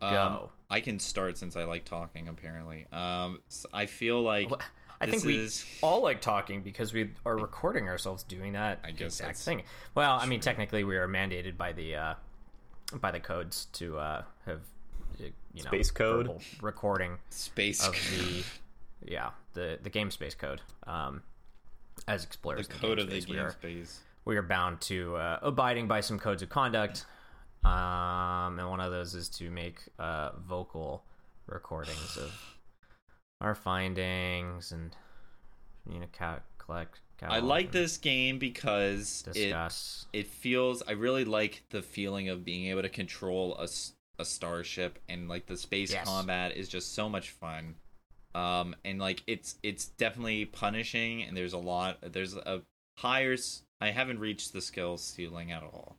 Um, Go. I can start since I like talking apparently. Um I feel like Wh- I think we is- all like talking because we are recording ourselves doing that I guess exact that's thing. Well, I mean, technically, we are mandated by the uh, by the codes to uh, have you know Space code? recording space of the yeah the the game space code. Um, as explorers, in code of the space, we game are space. we are bound to uh, abiding by some codes of conduct. Um, and one of those is to make uh, vocal recordings of our findings and you know ca- collect. I like this game because it Discuss. it feels I really like the feeling of being able to control a s- a starship, and like the space Yes. combat is just so much fun. Um, and like it's it's definitely punishing, and there's a lot. There's a higher. I haven't reached the skill ceiling at all.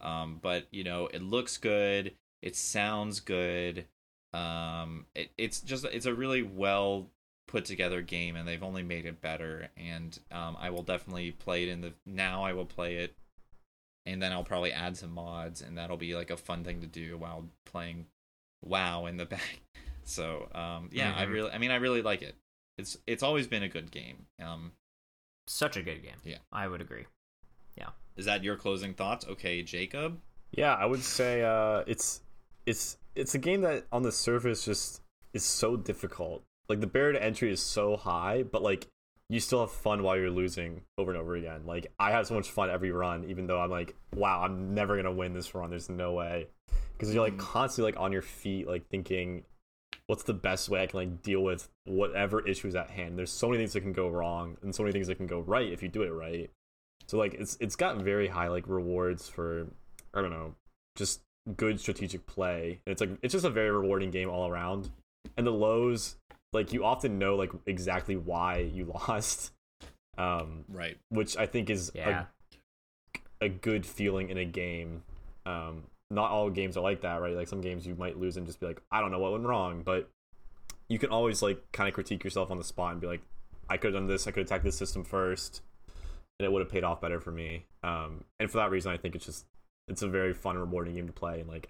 Um, but you know, it looks good. It sounds good. Um, it, it's just it's a really well put together game, and they've only made it better. And um, I will definitely play it in the now. I will play it, and then I'll probably add some mods, and that'll be like a fun thing to do while playing WoW in the back. So um, yeah, I Mhm. really, I mean, I really like it. It's it's always been a good game. Um, Such a good game. Yeah. I would agree. Yeah. Is that your closing thoughts? Okay, Jacob. Yeah, I would say uh, it's it's it's a game that on the surface just is so difficult. Like the barrier to entry is so high, but like you still have fun while you're losing over and over again. Like I have so much fun every run, even though I'm like, wow, I'm never gonna win this run. There's no way, because you're like mm-hmm. constantly like on your feet, like thinking, what's the best way I can like deal with whatever issue is at hand. There's so many things that can go wrong, and so many things that can go right if you do it right. So like it's it's got very high like rewards for I don't know, just good strategic play. And it's like it's just a very rewarding game all around. And the lows, like you often know like exactly why you lost. Um, Right. which I think is Yeah. a, a good feeling in a game. Um, not all games are like that, right? Like some games you might lose and just be like, I don't know what went wrong, but you can always like kind of critique yourself on the spot and be like, I could have done this, I could attack this system first, and it would have paid off better for me. Um, and for that reason, I think it's just it's a very fun, and rewarding game to play, and like,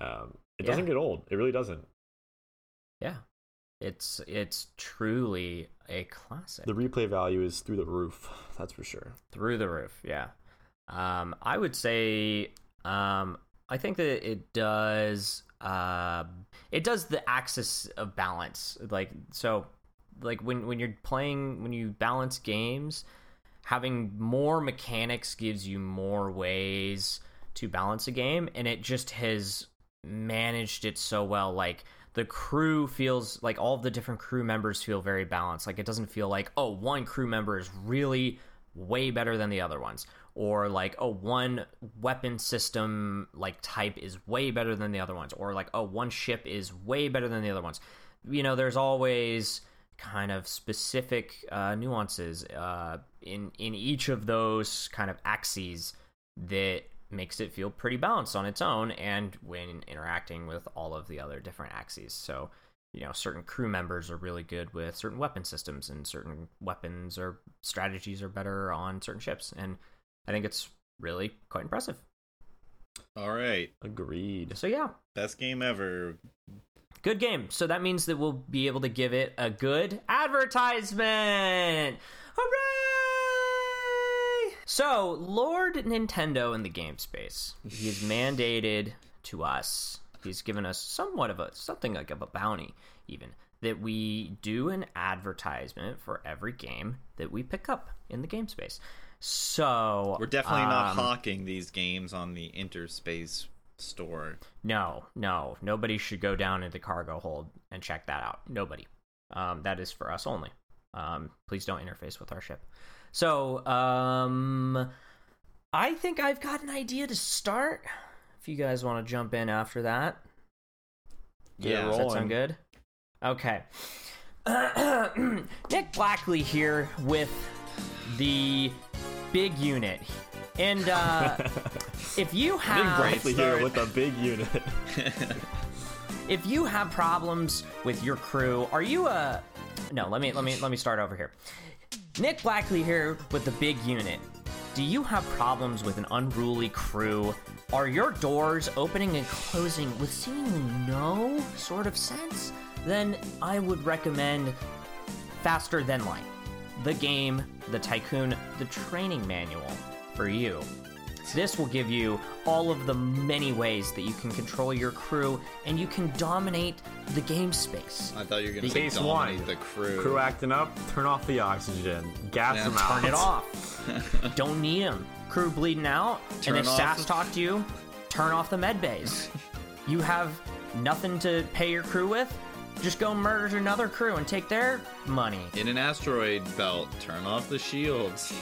um, it Yeah. doesn't get old. It really doesn't. Yeah. It's it's truly a classic. The replay value is through the roof. That's for sure. through the roof yeah um i would say um i think that it does uh it does the axis of balance like so like when when you're playing when you balance games having more mechanics gives you more ways to balance a game and it just has managed it so well like the crew feels like all the different crew members feel very balanced. Like it doesn't feel like oh one crew member is really way better than the other ones. Or like oh one weapon system like type is way better than the other ones. Or like oh one ship is way better than the other ones. You know there's always kind of specific uh, nuances uh, in in each of those kind of axes that makes it feel pretty balanced on its own and when interacting with all of the other different axes. So you know certain crew members are really good with certain weapon systems and certain weapons or strategies are better on certain ships. And i think it's really quite impressive. All right. Agreed. so yeah. Best game ever. good game. So that means that we'll be able to give it a good advertisement. Hooray so lord nintendo in the game space he he's mandated to us he's given us somewhat of a something like of a bounty even that we do an advertisement for every game that we pick up in the game space so We're definitely not um, hawking these games on the Interspace store. No, no, nobody should go down into cargo hold and check that out. Nobody. Um, that is for us only. Um, please don't interface with our ship. So, um, I think I've got an idea to start. If you guys want to jump in after that, Get Yeah. does that rolling. sound good? Okay. Nick Blackley here with the big unit, and uh, if you have Briefly here with a big unit. if you have problems with your crew, are you a No, let me let me let me start over here. Nick Blackley here with the big unit. Do you have problems with an unruly crew? Are your doors opening and closing with seemingly no sort of sense? Then I would recommend Faster Than Light. The game, the tycoon, the training manual for you. This will give you all of the many ways that you can control your crew and you can dominate the game space. I thought you were gonna say Case dominate one. the crew. Crew acting up, turn off the oxygen. Gas Yeah, them out. Turn it off. Don't need them. Crew bleeding out. Turn and if off SAS the- talk to you, turn off the med bays. you have nothing to pay your crew with. Just go murder another crew and take their money. In an asteroid belt, turn off the shields.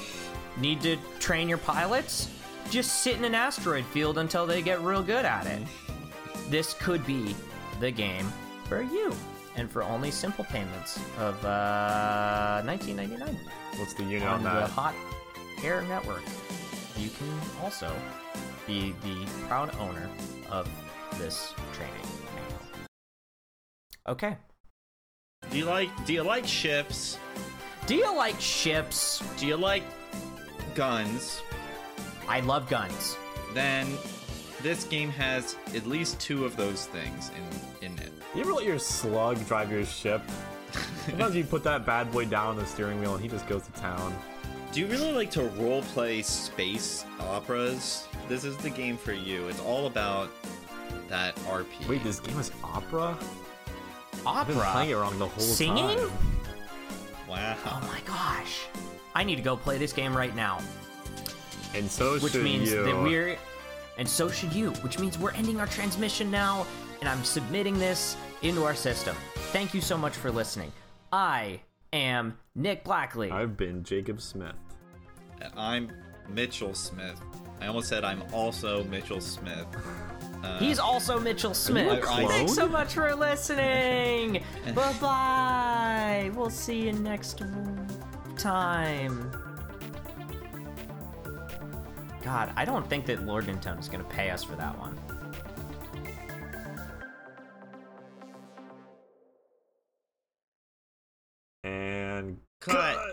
Need to train your pilots? Just sit in an asteroid field until they get real good at it. this could be the game for you. And for only simple payments of uh, 19.99 What's the unit on on the? Hot Air Network, you can also be the proud owner of this training manual. Okay. Do you like do you like ships? Do you like ships? Do you like guns? I love guns. Then this game has at least two of those things in in it. You ever let your slug drive your ship? Sometimes you put that bad boy down on the steering wheel and he just goes to town. Do you really like to role play space operas? This is the game for you. It's all about that RP. Wait, this game is opera? Opera? I've been Opera. playing it wrong the whole Singing? time. wow. Oh my gosh. I need to go play this game right now. And so Which should means you. that we're. And so should you. Which means we're ending our transmission now, and I'm submitting this into our system. Thank you so much for listening. I am Nick Blackley. I've been Jacob Smith. Uh, I'm Mitchell Smith. I almost said I'm also Mitchell Smith. Uh, He's also Mitchell Smith. a Thanks so much for listening. bye bye. We'll see you next time. God, I don't think that Lord Lordentown is going to pay us for that one. And cut. cut.